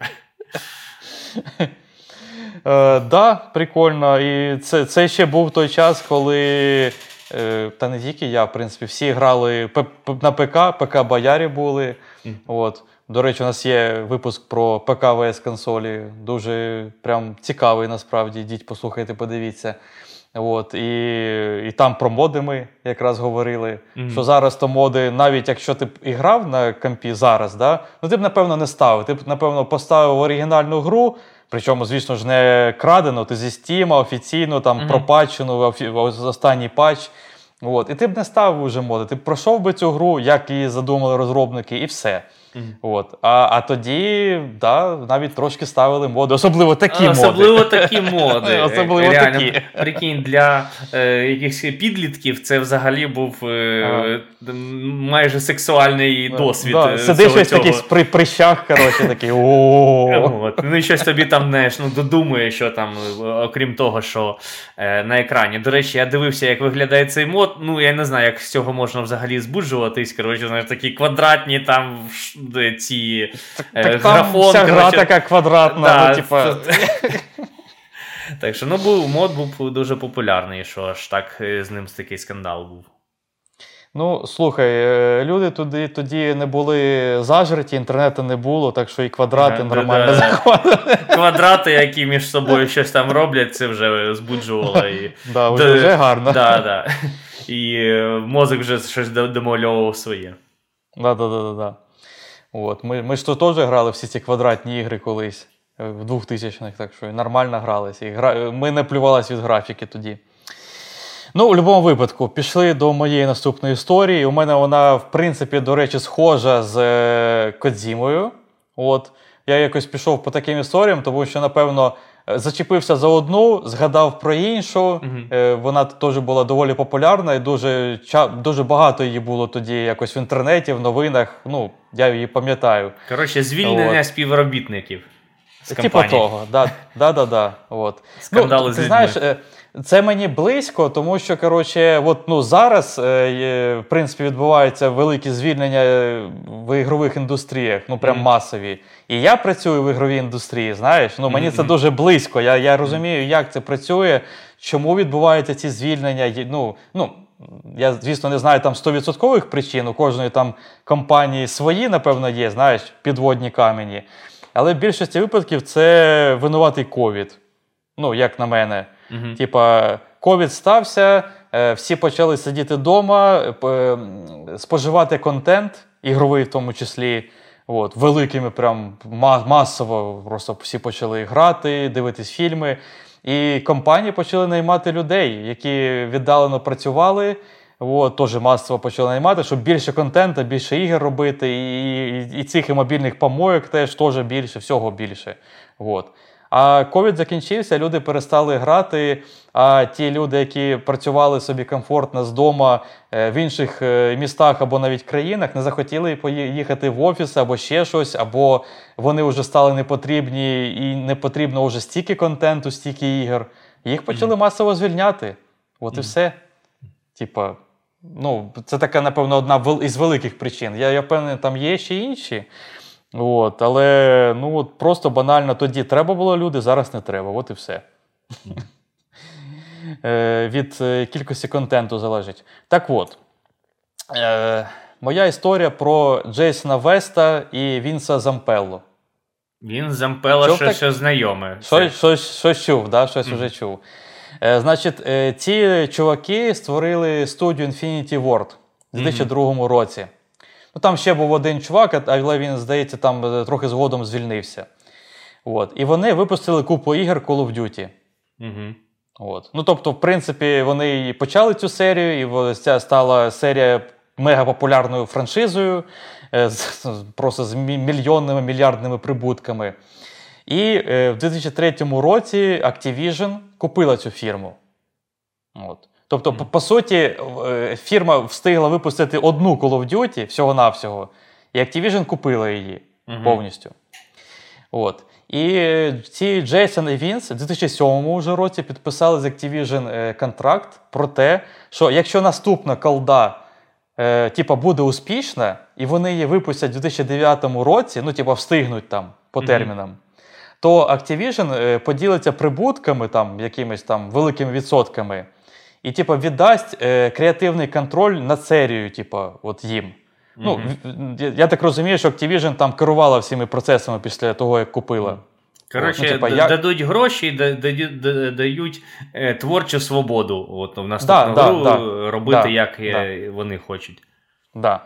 Е, да, прикольно. І це, це ще був той час, коли. е, Та не тільки я, в принципі, всі грали на ПК, ПК Боярі були. От. До речі, у нас є випуск про ПК ВС консолі. Дуже прям цікавий, насправді. Йдіть, послухайте, подивіться. От, і, і там про моди ми якраз говорили. Що зараз то моди, навіть якщо ти б і грав на компі зараз, да, ну ти б, напевно, не ставив. Ти б, напевно, поставив оригінальну гру, причому, звісно ж, не крадено, ти зі Стіма офіційно там офі- ось останній патч. От. І ти б не став уже моди. Ти б пройшов би цю гру, як її задумали розробники, і все. От. А, а тоді, да, навіть трошки ставили моди, особливо такі моди. Особливо такі моди. Особливо Реально, такі. Прикинь, для е, якихось підлітків це взагалі був е, майже сексуальний досвід. Да, е, Сидиш цього- ось такий при прищах, коротше, такий о От. Ну і щось тобі там знаєш, ну, додумує, що там, е, окрім того, що е, на екрані. До речі, я дивився, як виглядає цей мод. Ну, я не знаю, як з цього можна взагалі збуджуватись. Коротше, знаєш, такі квадратні там ці е, Так там графон. вся гра така квадратна, Да, ну, типа. Так що ну, був, мод був дуже популярний, що аж так е, з ним такий скандал був. Ну, слухай, е, люди тоді, тоді не були зажриті, інтернету не було, так що і квадрати Ага, нормально да-да. заходили. Квадрати, які між собою щось там роблять, це вже збуджувало. І... Да, вже, вже гарно. Да, да. І е, мозок вже щось домальовував своє. Да, да, да, да, да. От. Ми, ми ж то теж грали всі ці квадратні ігри колись е, в 2000-х, так що нормально гралися. Ми не плювалися від графіки тоді. Ну, у будь-якому випадку, пішли до моєї наступної історії. У мене вона, в принципі, до речі, схожа з е, Кодзімою. От. Я якось пішов по таким історіям, тому що, напевно, зачепився за одну, згадав про іншу. Е, Вона теж була доволі популярна і дуже, дуже багато її було тоді якось в інтернеті, в новинах. Ну, я її пам'ятаю. Коротше, звільнення От. співробітників. з Типу компанії. того, да, да, да, да. От. Скандали ну, з ти людьми. знаєш, е, це мені близько, тому що коротше, от, ну, зараз е, в принципі відбуваються великі звільнення е, в ігрових індустріях, ну прям Мгм. масові. І я працюю в ігровій індустрії, знаєш, ну мені це дуже близько. Я, я розумію, як це працює, чому відбуваються ці звільнення. Ну, ну, я, звісно, не знаю там 100% причин, у кожної там компанії свої, напевно, є, знаєш, підводні камені. Але в більшості випадків це винуватий ковід. Ну, як на мене. Мгм. Типа, ковід стався, е, всі почали сидіти вдома, споживати контент, ігровий в тому числі. От, великими, прям масово просто всі почали грати, дивитись фільми. І компанії почали наймати людей, які віддалено працювали. От, теж масово почали наймати, щоб більше контенту, більше ігор робити, і, і, і цих і мобільних помойок теж теж більше, всього більше. От. А ковід закінчився, люди перестали грати. А ті люди, які працювали собі комфортно з дома е, в інших е, містах або навіть країнах, не захотіли поїхати в офіс або ще щось, або вони вже стали непотрібні і не потрібно вже стільки контенту, стільки ігор. Їх почали масово звільняти. От і все. Типа, ну, це така, напевно, одна із великих причин. Я, я впевнений, там є ще інші. От, але ну, от просто банально тоді треба було люди, зараз не треба. От і все. Е, Від е, кількості контенту залежить. Так от, е, моя історія про Джейсона Веста і Вінса Зампелло. Він зампела, Чув що, так- що знайоме. Щось, щось, щось чув, да? щось вже чув. Е, значить, е, ці чуваки створили студію Infinity Ward у 2002 році. Ну, там ще був один чувак, але він, здається, там е, трохи згодом звільнився. От. І вони випустили купу ігор Call of Duty. Угу. От. Ну, тобто, в принципі, вони і почали цю серію, і ця стала серія мегапопулярною франшизою, е, з, просто з мі- мільйонними мільярдними прибутками. І е, в 2003 році Activision купила цю фірму. От. Тобто, по, по суті, е, фірма встигла випустити одну Call of Duty всього-навсього, і Activision купила її Мгм. повністю. От. І ці Джейсон і Вінс у 2007 вже році підписали з Activision е, контракт про те, що якщо наступна колда е, типа, буде успішна, і вони її випустять у 2009 році, ну, типа, встигнуть там по Мгм. термінам, то Activision е, поділиться прибутками, там, якимись там великими відсотками, і типа, віддасть е, креативний контроль над серією, типа, от їм. Ну, я, я так розумію, що Activision там керувала всіми процесами після того, як купила. Коротше, Ну, типа, я- дадуть гроші і дають, дають е, творчу свободу. От, в наступну Да, гру да. робити, Да, як е, вони хочуть. Да.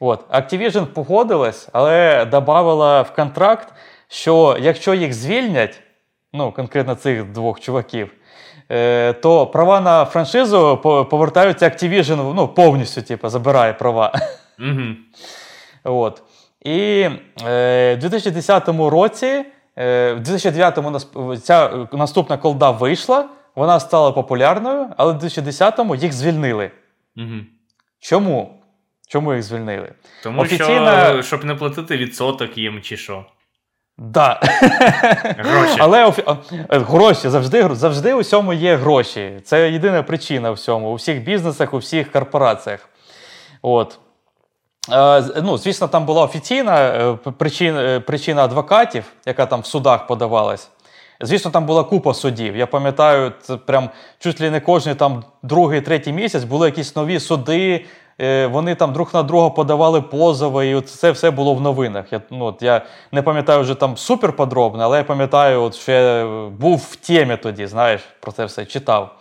От. Activision погодилась, але додавала в контракт, що якщо їх звільнять, ну, конкретно цих двох чуваків, то права на франшизу повертаються Activision ну, повністю, типу, забирає права. Угу. От. І е, в 2010 році, е, в 2009-му насп- ця е, наступна колда вийшла, вона стала популярною, але в 2010-му їх звільнили. Угу. Чому? Чому їх звільнили? Тому Офіційна- що, щоб не платити відсоток їм чи що. Да. Гроші. Але офі- гроші завжди, завжди у всьому є гроші. Це єдина причина всьому, у всіх бізнесах, у всіх корпораціях. От. Е, ну, звісно, там була офіційна е, причина, е, причина адвокатів, яка там в судах подавалась. Звісно, там була купа судів. Я пам'ятаю, це прям чуть ли не кожний там другий, третій місяць були якісь нові суди. Е, Вони там друг на друга подавали позови, і от це все було в новинах. Я, ну, от я не пам'ятаю вже там супер подробно, але я пам'ятаю, от, що я був в темі тоді, знаєш, про це все читав.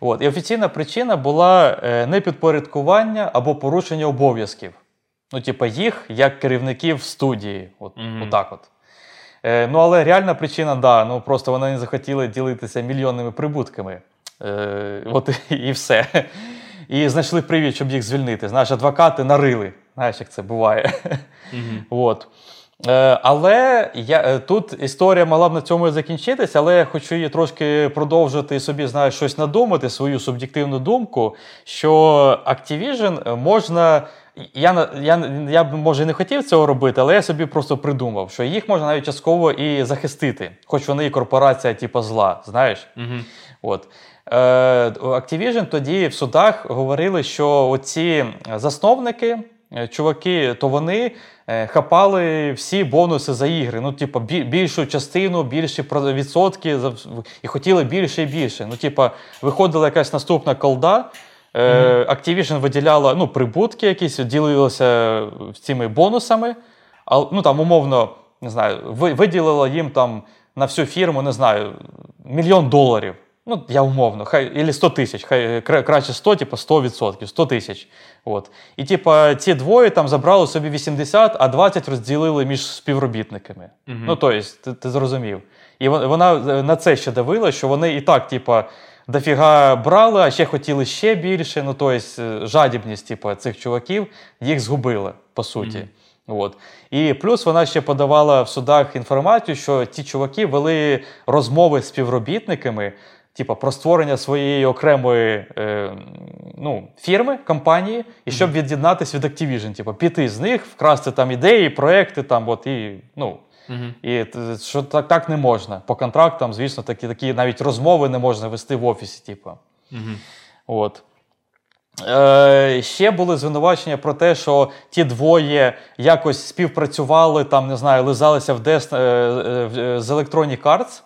От. І офіційна причина була е, непідпорядкування або порушення обов'язків. Ну, типа, їх як керівників студії. От, Мгм. Отак от. Е, ну, але реальна причина, да, ну просто вони не захотіли ділитися мільйонними прибутками. Е, от і все. І знайшли привід, щоб їх звільнити. Знаєш, адвокати нарили. Знаєш, як це буває. От. Е, але я, е, тут історія мала б на цьому і закінчитися, але я хочу її трошки продовжити і собі знаєш, щось надумати, свою суб'єктивну думку, що Activision можна я, я, я б, може, не хотів цього робити, але я собі просто придумав, що їх можна навіть частково і захистити, хоч вони і корпорація, типу, зла, знаєш. Угу. От. Е, Activision тоді в судах говорили, що оці засновники, е, чуваки, то вони е, хапали всі бонуси за ігри. Ну, типу, більшу частину, більші відсотки і хотіли більше і більше. Ну, типу, виходила якась наступна колда. Е, Activision виділяла ну, прибутки якісь, ділилася цими бонусами. А, ну там умовно, не знаю, ви- виділила їм там на всю фірму, не знаю, мільйон доларів. Ну, я умовно, хай, або 100 тисяч, хай краще 100, типу 100%, 100 тисяч. От. І типа ці двоє там забрали собі 80, а 20 розділили між співробітниками. Ну, тобто, ти, ти зрозумів. І вона е, на це ще давила, що вони і так, типа, дофіга брали, а ще хотіли ще більше. Ну, тобто, жадібність, типу, цих чуваків їх згубила, по суті. От. І плюс вона ще подавала в судах інформацію, що ті чуваки вели розмови з співробітниками, типу, про створення своєї окремої е, ну, фірми, компанії, і щоб від'єднатися від Activision, типу, піти з них, вкрасти там ідеї, проекти, там, от, і, ну, і що так, так не можна. По контрактам, звісно, такі, такі навіть розмови не можна вести в офісі. Типу. От. Е, ще були звинувачення про те, що ті двоє якось співпрацювали, там, не знаю, лизалися в дес, е, е, е, з Electronic Arts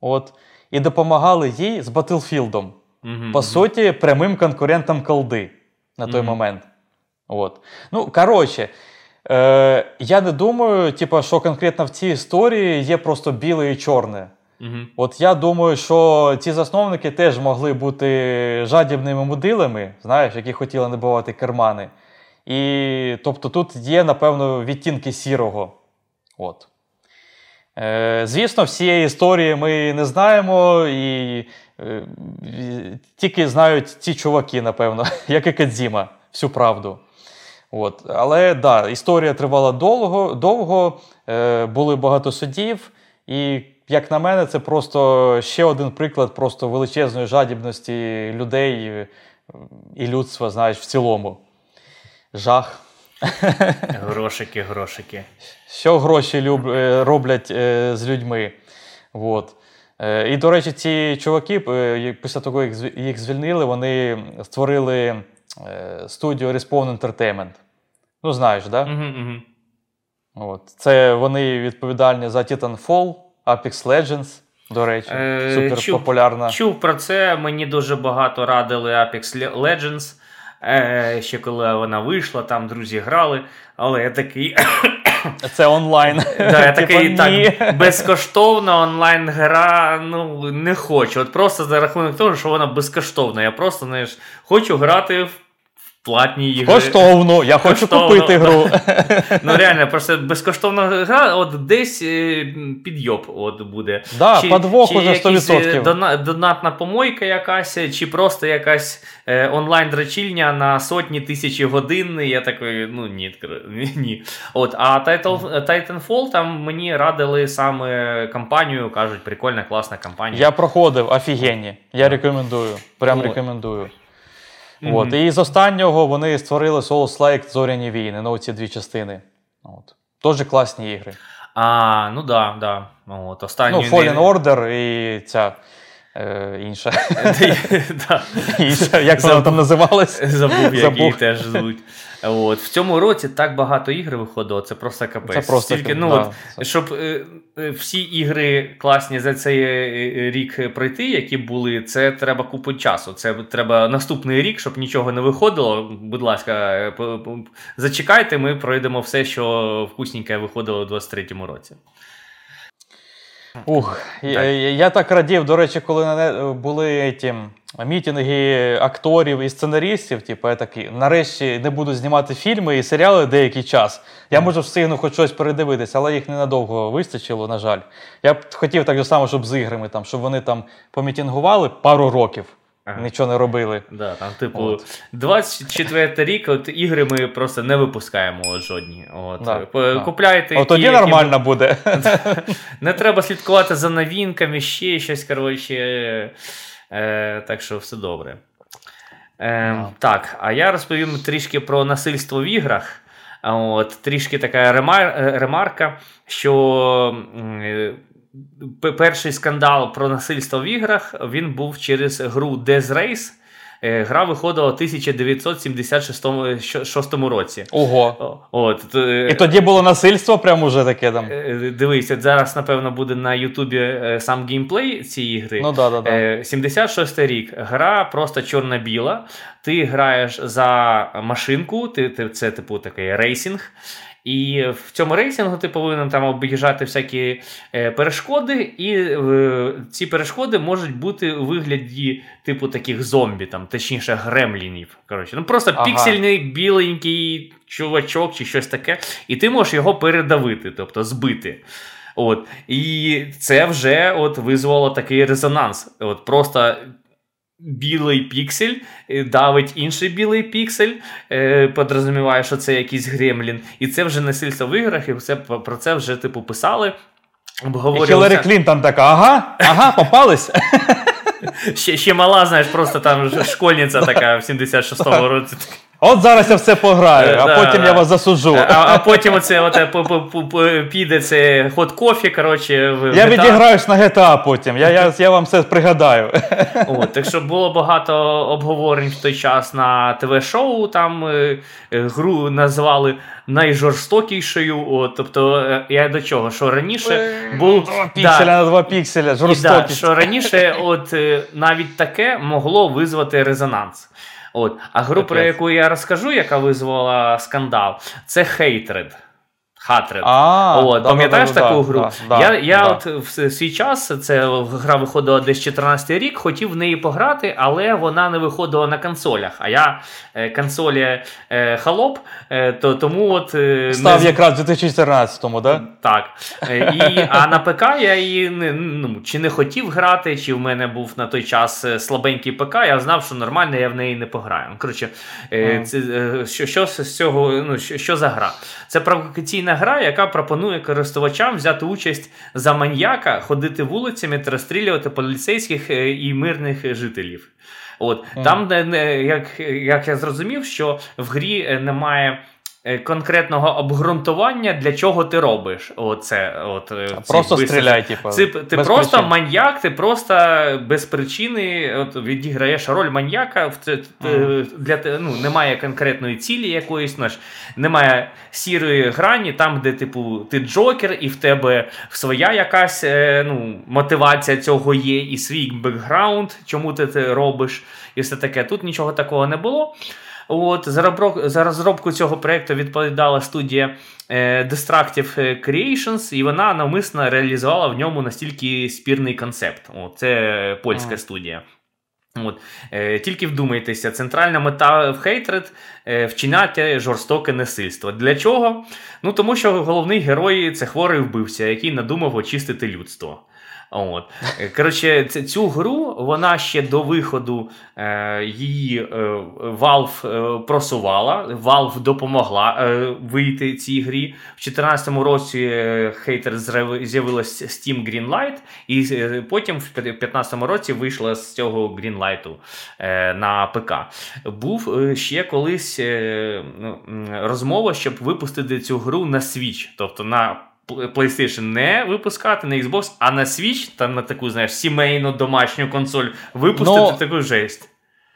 от, і допомагали їй з Battlefield. По суті, прямим конкурентам колди на той момент. От. Ну, коротше, е, я не думаю, типу, що конкретно в цій історії є просто біле і чорне. От я думаю, що ці засновники теж могли бути жадібними мудилами, знаєш, які хотіли набивати кармани. І тобто тут є, напевно, відтінки сірого. От. Е, звісно, всієї історії ми не знаємо, і, е, тільки знають ці чуваки, напевно, як і Кадзіма, всю правду. От. Але да, історія тривала довго, довго е, були багато судів, і, як на мене, це просто ще один приклад просто величезної жадібності людей і людства, знаєш, в цілому. Жах. Грошики, грошики. Що гроші люб... е, роблять е, з людьми. От. Е, І, до речі, ці чуваки, після того, як їх звільнили, вони створили студію Respawn Entertainment. Ну, знаєш, так? Да? Угу, угу. От. Це вони відповідальні за Titanfall, Apex Legends, до речі, Е, супер чув- популярна. Чув про це. Мені дуже багато радили Apex Le- Legends. Е, ще коли вона вийшла, там друзі грали. Але я такий. Це онлайн. Да, я такий так безкоштовна онлайн-гра. Ну не хочу. От просто за рахунок того, що вона безкоштовна. Я просто знаєш, хочу грати в платні ігри. Коштовно, я хочу Коштовно, купити гру. Ну реально, просто безкоштовна гра, от десь е, підйоб от буде. Да, подвох уже 100%. е, дона- донатна помойка якась, е, чи просто якась е, онлайн-драчільня на сотні тисячі годин. Я такий, ну ні, ні. От, а Titanfall там мені радили саме компанію, кажуть, прикольна, класна компанія. Я проходив офігенні. Я рекомендую. Прям От. рекомендую. От. І з останнього вони створили Souls-like Зоряні війни, ну ці дві частини. От. Теж класні ігри. А, ну да, да. От, Ну, останню Fallen Order і ця е, інша. Інша. Як вона там називалась? Забув, як її теж звуть. От. В цьому році так багато ігр виходило, це просто капець. Це просто Стільки, ну, да, от, це- Щоб е, е, всі ігри класні за цей е, рік пройти, які були, це треба купу часу. Це треба наступний рік, щоб нічого не виходило. Будь ласка, е, зачекайте, ми пройдемо все, що вкусненьке виходило у 23-му році. Ух, я, я, так радів, до речі, коли на не- були ті мітинги акторів і сценаристів, типу, я такий, нарешті не буду знімати фільми і серіали деякий час. Я можу встигну хоч щось передивитися, але їх ненадовго вистачило, на жаль. Я б хотів так само, щоб з іграми, там, щоб вони там помітінгували пару років, Ага. нічого не робили. Да, там, типу, От. 24 рік, от ігри ми просто не випускаємо от жодні. От, Да, да. Купляйте. От тоді які нормально буде. Не треба слідкувати за новинками, ще щось, коротше. Е, так що все добре. Е, Так, а я розповім трішки про насильство в іграх. От, Трішки така ремар, е, ремарка, що е, перший скандал про насильство в іграх він був через гру Death Race. Е, Гра виходила у 1976 році. Ого. От, І тоді було насильство, прям уже таке там. Е, Дивись, зараз, напевно, буде на Ютубі е, сам геймплей цієї гри. Ну да, да, да. Е, 76 рік. Гра просто чорно-біла. Ти граєш за машинку, ти, ти, це типу такий racing. І в цьому racing у ти повинен там об'їжджати всякі е, перешкоди, і ці перешкоди можуть бути у вигляді типу таких зомбі, там, точніше, гремлінів. Коротше, ну просто Ага. піксельний біленький чувачок чи щось таке, і ти можеш його передавити, тобто збити. От. І це вже от визвало такий резонанс. От Просто білий піксель е, давить інший білий піксель, е, подрозуміває, що це якийсь гремлін. І це вже насильство в іграх, і це, про це вже типу писали. І. Хіларі Клінтон така, ага, ага, попались. Ще, ще мала, знаєш, просто там школьниця така в 76-му році. От зараз я все пограю, Е, а да, потім да. я вас засуджу. А, а потім оце, піде це ход кофі, коротше, в Я відіграюсь на GTA потім, я, я, я вам все пригадаю. От, так що було багато обговорень в той час на ТВ-шоу. Там е, е, гру назвали найжорстокішою. Тобто, е, я до чого? Що раніше був Два пікселя на два пікселя, і жорстокість. що раніше, от е, навіть таке могло визвати резонанс. От, а гру, про яку я розкажу, яка визвала скандал, це Hatred. Hatred. От, да, пам'ятаєш да, да, таку да, гру? я я от в свій час, це гра виходила десь 14 рік, хотів в неї пограти, але вона не виходила на консолях. А я е, консолі е, халоп, е, то тому от е, Став не якраз в 2014-му, да? так. І, а на ПК я її не, ну, чи не хотів грати, чи в мене був на той час слабенький ПК, я знав, що нормально я в неї не пограю. Ну, Коротше, це, що, що з цього, ну, що, що за гра? Це провокаційна гра, яка пропонує користувачам взяти участь за маньяка, ходити вулицями та розстрілювати поліцейських е, і мирних жителів. От там, де як, як я зрозумів, що в грі е, немає. Е, Конкретного обґрунтування, для чого ти робиш оце. От, е, Просто вбивства. стріляй, типу. Ти, ти просто причин. маньяк, ти просто без причини от, відіграєш роль маньяка. Е, для, ну, немає конкретної цілі якоїсь, знаєш, немає сірої грані, там, де типу, ти джокер, і в тебе своя якась е, ну, мотивація цього є, і свій бекграунд, чому ти це робиш, і все таке. Тут нічого такого не було. От, за, розробку, цього проєкту відповідала студія е, Destructive Creations, і вона навмисно реалізувала в ньому настільки спірний концепт. От, це польська студія. От, е, тільки вдумайтеся, центральна мета в Hatred е, вчиняти жорстоке насильство. Для чого? Ну тому що головний герой це хворий вбивця, який надумав очистити людство. От. Коротше, цю гру вона ще до виходу е, її е, Valve е, просувала. Valve допомогла е, вийти цій грі. В 2014 році е, з'яви- з'явилась Steam Greenlight, і е, потім в 2015 році вийшла з цього Greenlight на ПК. Був ще колись ну, розмова, щоб випустити цю гру на Switch, тобто на PlayStation не випускати на Xbox, а на Switch, там на таку, знаєш, сімейну домашню консоль випустити Но... таку жесть.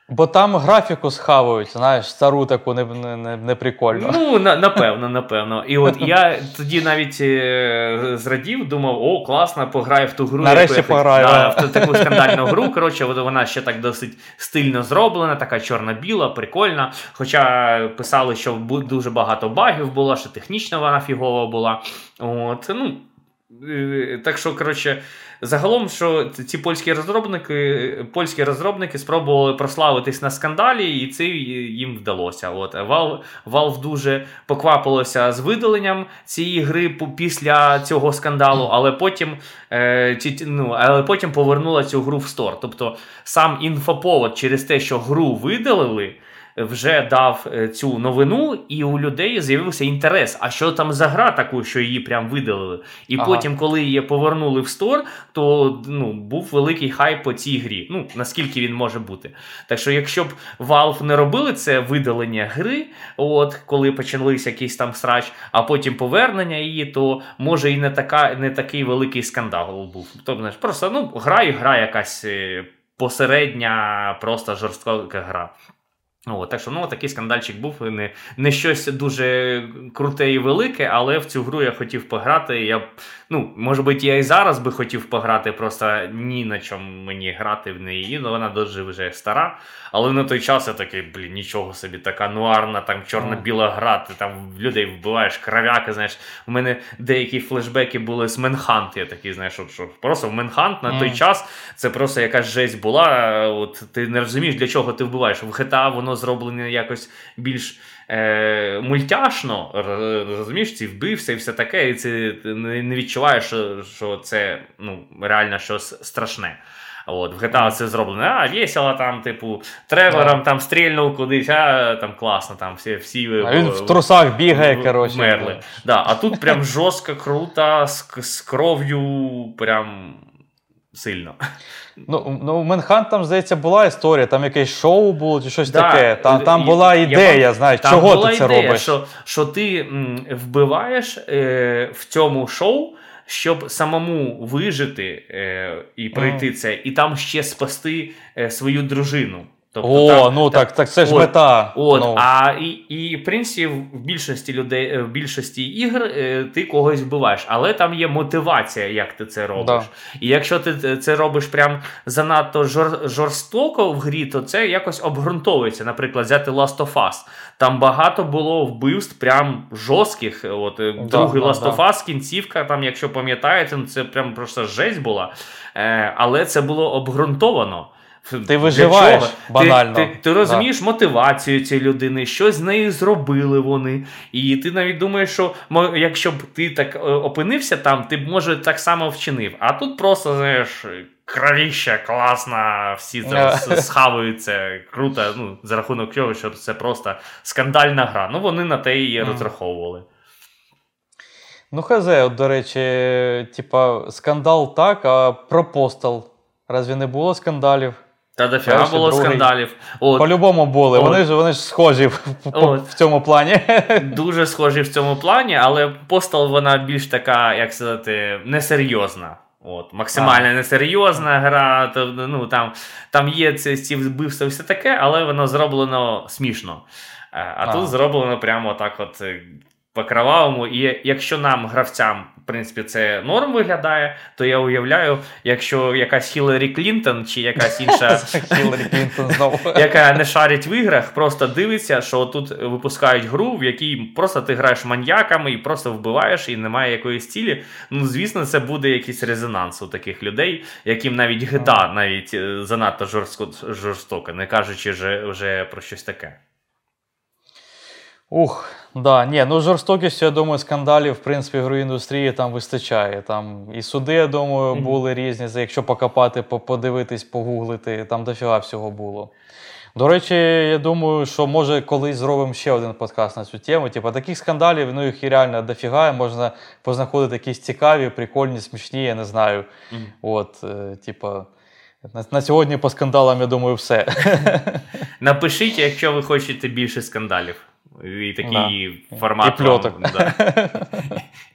Бо там графіку схавують, знаєш, стару таку не, не, не, не прикольно. Ну, на, напевно, напевно. І от я тоді навіть е, зрадів, думав, о, класно, пограю в ту гру. Нарешті пограю, Да, в таку скандальну гру. Коротше, вона ще так досить стильно зроблена, така чорно-біла, прикольна. Хоча писали, що дуже багато багів було, що технічно вона фігова була. От, ну, Е, Так що, коротше, загалом, що ці- польські розробники, польські розробники спробували прославитись на скандалі, і це їм вдалося. От Valve, Valve дуже поквапилося з видаленням цієї гри після цього скандалу, але потім, е, ті- ну, але потім повернула цю гру в стор. Тобто сам інфоповод через те, що гру видалили. Вже дав е, цю новину, і у людей з'явився інтерес. А що там за гра таку, що її прям видалили? І Ага. потім, коли її повернули в стор, то ну, був великий хайп по цій грі. Ну, наскільки він може бути. Так що, якщо б Valve не робили це видалення гри, от коли почалися якийсь там срач, а потім повернення її, то може і не така, не такий великий скандал був. Тобто, просто ну, гра і гра якась е, посередня, просто жорстока гра. О, так що ну, такий скандальчик був. Не, не щось дуже круте і велике, але в цю гру я хотів пограти. Я ну, може бути, я і зараз би хотів пограти, просто ні на чому мені грати в неї. Ну, вона дуже вже стара. Але на той час я такий, блін, нічого собі, така нуарна, там чорно-біла гра, ти там людей вбиваєш, кровяки, знаєш. У мене деякі флешбеки були з Менхант. Я такий, знаєш, що, що просто Менхант на той час це просто якась жесть була. От ти не розумієш, для чого ти вбиваєш. В GTA воно зроблене якось більш е, мультяшно. Розумієш, ці вбився і все таке, і це не відчуваєш, що, що це ну, реально щось страшне. От, в GTA це зроблено, а весело там, типу, Тревором там стрільнув кудись, а там класно, там всі всі А він в трусах бігає, коротше. Да, а тут прям жорстко, круто, з, з кров'ю, прям сильно. Ну, ну, у там, здається, була історія, там якесь шоу було чи щось Да, таке. Там, там і- була ідея, я, знаєш, Там чого була ти це ідея, робиш. Що, що ти м, вбиваєш е, в цьому шоу, щоб самому вижити е, і пройти це, і там ще спасти е, свою дружину. Тобто, О, там- ну так, так це ж От, мета. От, ну. а і, і в принципі, в більшості людей, е, в більшості ігр е, ти когось вбиваєш, але там є мотивація, як ти це робиш. Да. І якщо ти це робиш прям занадто жор, жорстоко в грі, то це якось обґрунтовується. Наприклад, взяти Last of Us. Там багато було вбивств, прям жорстких. От е, Да, другий да, Last of Us, кінцівка, там, якщо пам'ятаєте, ну, це прям просто жесть була. Е, але це було обґрунтовано. Ти виживаєш банально. Ти, ти, ти розумієш мотивацію цієї людини, що з нею зробили вони. І ти навіть думаєш, що якщо б ти так е, опинився там, ти б може так само вчинив. А тут просто, знаєш, кровіща, класна, всі Е. схаваються, круто. Ну, за рахунок цього, що це просто скандальна гра. Ну, вони на те Мгм. розраховували. Ну, хз, от, до речі, типа, скандал так, а про постал. Разві не було скандалів? Та дофіга було другий. скандалів. От, По-любому були. От. Вони ж вони ж схожі в, в- От. в цьому плані. дуже схожі в цьому плані, але Postal вона більш така, як сказати, несерйозна. От, максимально несерйозна гра. То, ну, там, там є ці, ці вбивства і все таке, але воно зроблено смішно. Е, А тут зроблено прямо так, от е, по кровавому. І якщо нам, гравцям, в принципі, це норм виглядає, то я уявляю, якщо якась Хіларі Клінтон чи якась інша Хіларі Клінтон знову. яка не шарить в іграх, просто дивиться, що тут випускають гру, в якій просто ти граєш маньяками і просто вбиваєш, і немає якоїсь цілі. Ну, звісно, це буде якийсь резонанс у таких людей, яким навіть GTA навіть е, занадто жорстко, жорстоко, не кажучи вже, вже про щось таке. Ух, да, ні, ну жорстокістю, я думаю, скандалів, в принципі, в індустрії там вистачає. Там і суди, я думаю, були різні. за- Якщо покопати, подивитись, погуглити, там дофіга всього було. До речі, я думаю, що може колись зробимо ще один подкаст на цю тему. Типа таких скандалів, ну їх і реально дофіга. Можна познаходити якісь цікаві, прикольні, смішні, я не знаю. От, е, типа, на, на сьогодні по скандалам, я думаю, все. Напишіть, якщо ви хочете більше скандалів. І такий формат. І пльоток. Вам, да.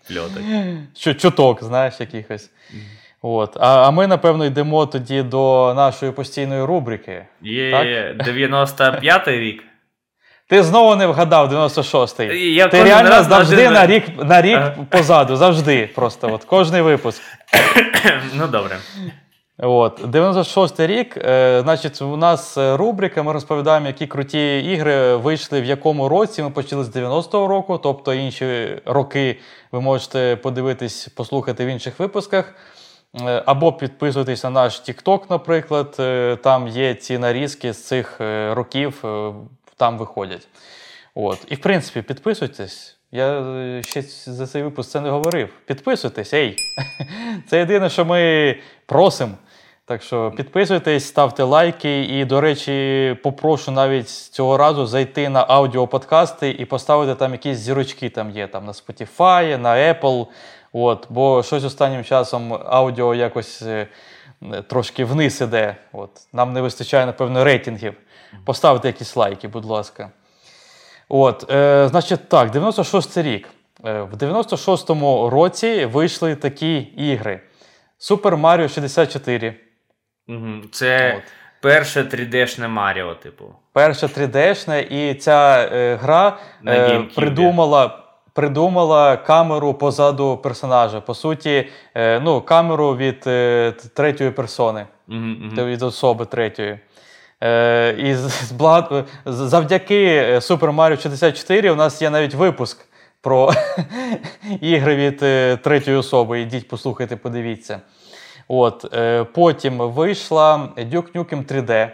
Пльоток. Чу- чуток, знаєш, якихось. От. А, а ми, напевно, йдемо тоді до нашої постійної рубрики. Є 95-й рік. Ти знову не вгадав 96-й. Я Ти реально раз завжди один- на рік, на рік позаду, завжди. Просто от, кожний випуск. Ну, добре. От, 96-й рік, е, значить, у нас е, рубрика, ми розповідаємо, які круті ігри вийшли в якому році. Ми почали з 90-го року, тобто інші роки ви можете подивитись, послухати в інших випусках. Е, Або підписуйтесь на наш TikTok, наприклад. е, Там є ці нарізки з цих е, років, е, там виходять. От. І в принципі, підписуйтесь. Я ще за цей випуск це не говорив. Підписуйтесь, ей! Це єдине, що ми просимо. Так що підписуйтесь, ставте лайки. І, до речі, попрошу навіть цього разу зайти на аудіоподкасти і поставити там якісь зірочки. Там є там на Spotify, на Apple. От, Бо щось останнім часом аудіо якось е, трошки вниз іде. От. Нам не вистачає, напевно, рейтингів. Поставте якісь лайки, будь ласка. От, е, Значить, так, 96-й рік. Е, в 96-му році вийшли такі ігри: Super Mario 64. Угу. Це От. перше 3D-шне Маріо, типу. Перша 3D-шна, і ця е, гра е, придумала, придумала камеру позаду персонажа. По суті, е, ну, камеру від е, третьої персони, т- від особи третьої. Е, і з- з благ- завдяки е, Super Mario 64 у нас є навіть випуск про ігри від е, третьої особи. Ідіть, послухайте, подивіться. От, е, потім вийшла Duke Nukem 3D.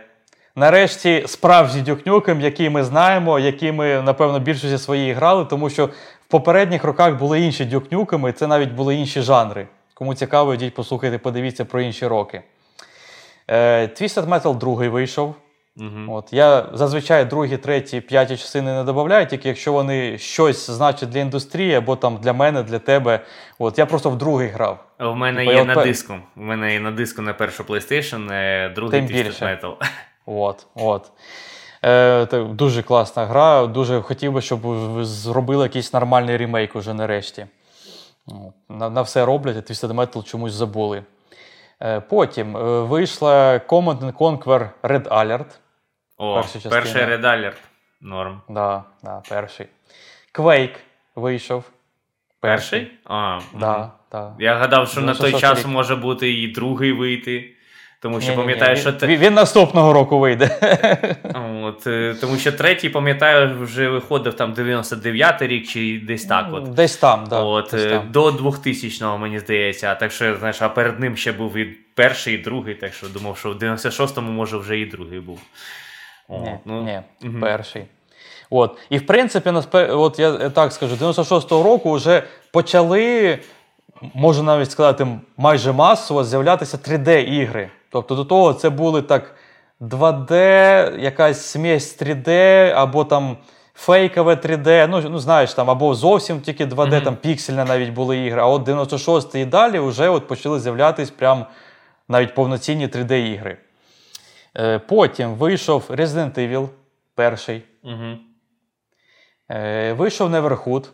Нарешті справжній Duke Nukem, який ми знаємо, який ми, напевно, більшості своєї грали, тому що в попередніх роках були інші Duke Nukem, і це навіть були інші жанри. Кому цікаво, йдіть послухайте, подивіться про інші роки. Е, Twisted Metal 2 вийшов. Угу. От, я зазвичай другі, треті, п'яті частини не додаю, тільки якщо вони щось значать для індустрії або там для мене, для тебе. От, я просто в другий грав. В мене Типа, є я на от диску. У мене є на диску на першу PlayStation, е, другий Тим Twisted більше. Metal. От, от. Е, це дуже класна гра. Дуже хотів би, щоб ви зробили якийсь нормальний ремейк уже нарешті. На, на все роблять, а Twisted Metal чомусь забули. Е, потім е, вийшла Command and Conquer Red Alert. О, перший Red Alert. Норм. Да, да, перший. Quake вийшов. Перший? А, Да, мгм. да. Я гадав, що на той 96-й час рік. може бути і другий вийти. Тому що пам'ятаю, що він, він наступного року вийде. От, е, тому що третій, пам'ятаю, вже виходив там 99-й рік чи десь так. От. Десь там, да, от, десь е, там. До 2000-го, мені здається. Так що, знаєш, а перед ним ще був і перший, і другий, так що думав, що в 96-му може вже і другий був. О, Ні, ну, ні, мгм. перший. От. І в принципі, от я так скажу, 96-го року вже почали, можу навіть сказати, майже масово з'являтися 3D-ігри. Тобто до того це були так 2D, якась смесь 3D, або там фейкове 3D. Ну, ну знаєш, там, або зовсім тільки 2D, Мгм. там піксельне навіть були ігри. А от 96-й і далі вже от почали з'являтись прям навіть повноцінні 3D-ігри. Е, Потім вийшов Resident Evil перший. Е, Вийшов Neverhood.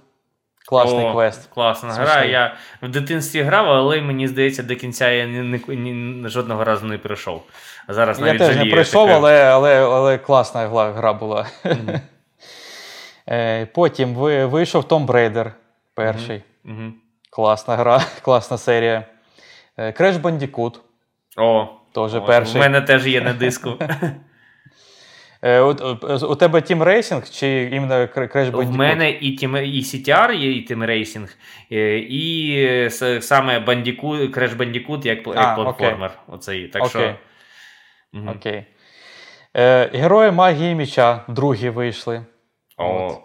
Класний О, квест. Класна Смішний. гра. Я в дитинстві грав, але мені здається, до кінця я ні, ні, ні- жодного разу не прийшов. А зараз Я теж жалію, не прийшов, таке. але, але, але класна гра була. Е, Потім вийшов Tomb Raider перший. Мгм. Класна гра, класна серія. Crash Bandicoot. О, От, перший. У мене теж є на диску. Е, У, у- у тебе Team Racing чи іменно Cra- Crash Bandicoot? В мене і, Team, і CTR є, і Team Racing, е, і е, саме Bandicoot, Crash Bandicoot як, А, як окей. Оцей. Так що, Окей. Мгм. Окей. Е, Герої магії міча другі вийшли. О, От.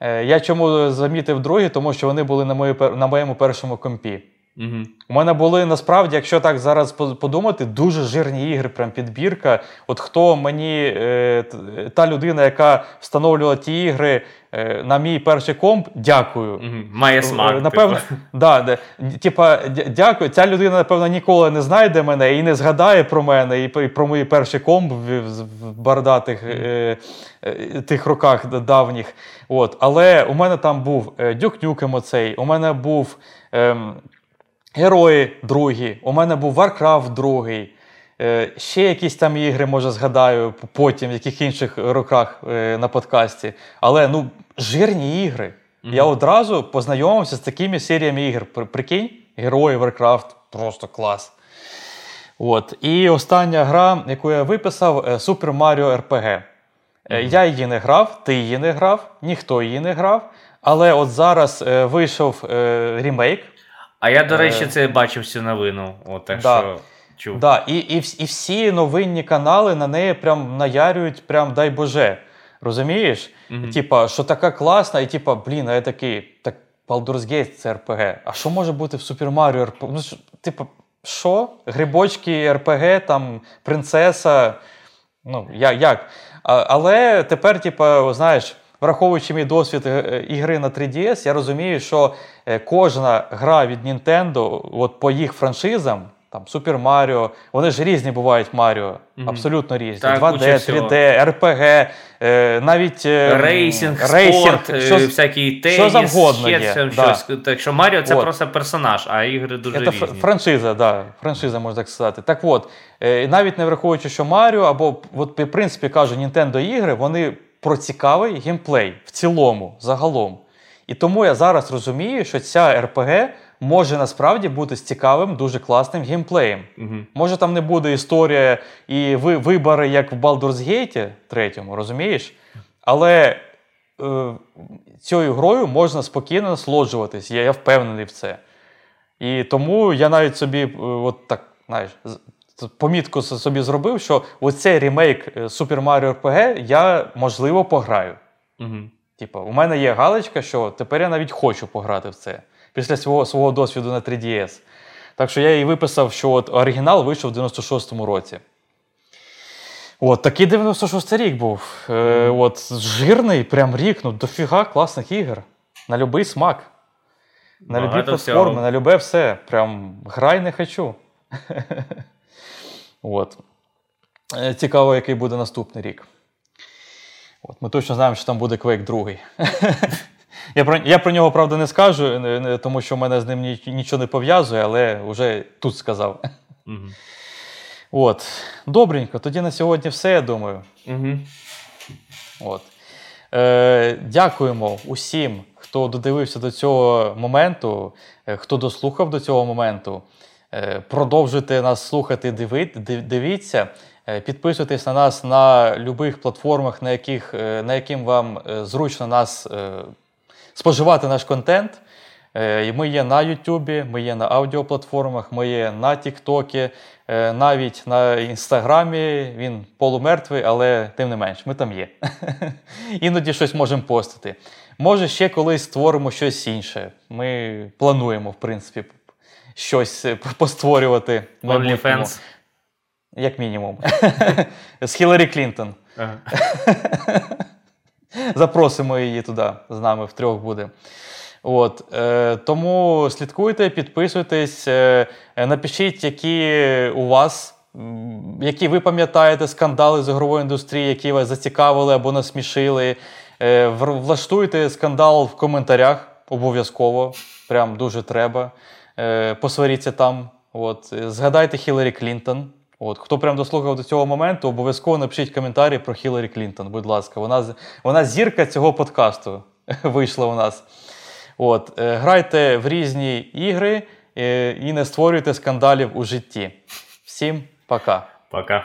Е, Я чому замітив другі, тому що вони були на, моїй на моєму першому компі. Мгм. У мене були насправді, якщо так зараз подумати, дуже жирні ігри, прям підбірка. От хто мені, е, та людина, яка встановлювала ті ігри е, на мій перший комп, дякую. Мгм. Має смак. Е, Напевно, типу. да, типа, дякую. Ця людина, напевно, ніколи не знайде мене і не згадає про мене, і, про- мої перші комп в, в е, е, тих роках давніх. От. Але у мене там був е, Duke Nukem оцей, у мене був ем, Герої другі, у мене був Warcraft другий. Е, ще якісь там ігри, може, згадаю потім, в яких інших роках е, на подкасті. Але ну, жирні ігри. Я одразу познайомився з такими серіями ігр. При- Прикинь, герої Warcraft, просто клас. От. І остання гра, яку я виписав, е, Super Mario RPG. Е, Я її не грав, ти її не грав, ніхто її не грав. Але от зараз е, вийшов е, ремейк. А я, до речі, Е, це бачив цю новину. От, так да. що чув. Да, і, і, і всі новинні канали на неї прям наярюють, прям дай Боже. Розумієш? Типа, що така класна, і типа, блін, а я такий, так Baldur's Gate це RPG. А що може бути в Super Mario RPG? Ну, типа, що? Грибочки, РПГ, там, принцеса. Ну, я, як? А, але тепер, типу, знаєш, враховуючи мій досвід е, ігри на 3DS, я розумію, що е, кожна гра від Nintendo, от по їх франшизам, там Супер Маріо, вони ж різні бувають Маріо, абсолютно різні. Так, 2D, 3D, РПГ, е, навіть е, Рейсинг, рейсинг, спорт, е, що, всякий теніс, що завгодно є, там да. Так що Маріо це От. просто персонаж, а ігри дуже Це різні. франшиза, да, франшиза, можна так сказати. Так от, е, навіть не враховуючи, що Маріо, або, от, в принципі, кажу, Nintendo ігри, вони про цікавий геймплей в цілому, загалом. І тому я зараз розумію, що ця RPG може насправді бути з цікавим, дуже класним геймплеєм. Може, там не буде історія і ви, вибори, як в Baldur's Gate 3, розумієш? Але е, цією грою можна спокійно насолоджуватись. Я, я впевнений в це. І тому я навіть собі, е, от так, знаєш, помітку собі зробив, що оцей ремейк е, Super Mario RPG я, можливо, пограю. Мгм. Типу, у мене є галочка, що тепер я навіть хочу пограти в це після свого, свого досвіду на 3DS. Так що я їй виписав, що от оригінал вийшов в 96-му році. От, такий 96-й рік був. Е, от, жирний прям рік, ну дофіга класних ігор. На будь-який смак. На любі платформи, на любе все. Прям грай не хочу. От. Е, Цікаво, який буде наступний рік. От, ми точно знаємо, що там буде Quake 2. я, про, я про нього, правда, не скажу, не- не- тому що в мене з ним ні- нічого не пов'язує, але вже тут сказав. Мгм. От. Добренько, тоді на сьогодні все, я думаю. Мгм. От. Е, дякуємо усім, хто додивився до цього моменту, е, хто дослухав до цього моменту. Е, продовжуйте нас слухати, дивіться. Е, Підписуйтесь на нас на будь-яких платформах, на, яких, е, на яким вам зручно нас споживати наш контент. Ми є на Ютубі, ми є на аудіоплатформах, ми є на Тіктокі, навіть на Інстаграмі. Він полумертвий, але тим не менш, ми там є. Іноді щось можемо постити. Може, ще колись створимо щось інше. Ми плануємо, в принципі, щось е, постворювати. OnlyFans. Як мінімум. З Хіларі Клінтон. Ага. Запросимо її туди, з нами втрьох буде. От, е, тому слідкуйте, підписуйтесь, е, напишіть, які у вас, які ви пам'ятаєте скандали з ігрової індустрії, які вас зацікавили або насмішили. Е, влаштуйте скандал в коментарях обов'язково. Прям дуже треба. Е, посваріться там. От, Е, згадайте Хіларі Клінтон. От, хто прям дослухав до цього моменту, обов'язково напишіть коментарі про Хіларі Клінтон, будь ласка. Вона, вона зірка цього подкасту вийшла у нас. От, е, грайте в різні ігри і не створюйте скандалів у житті. Всім пока. Пока.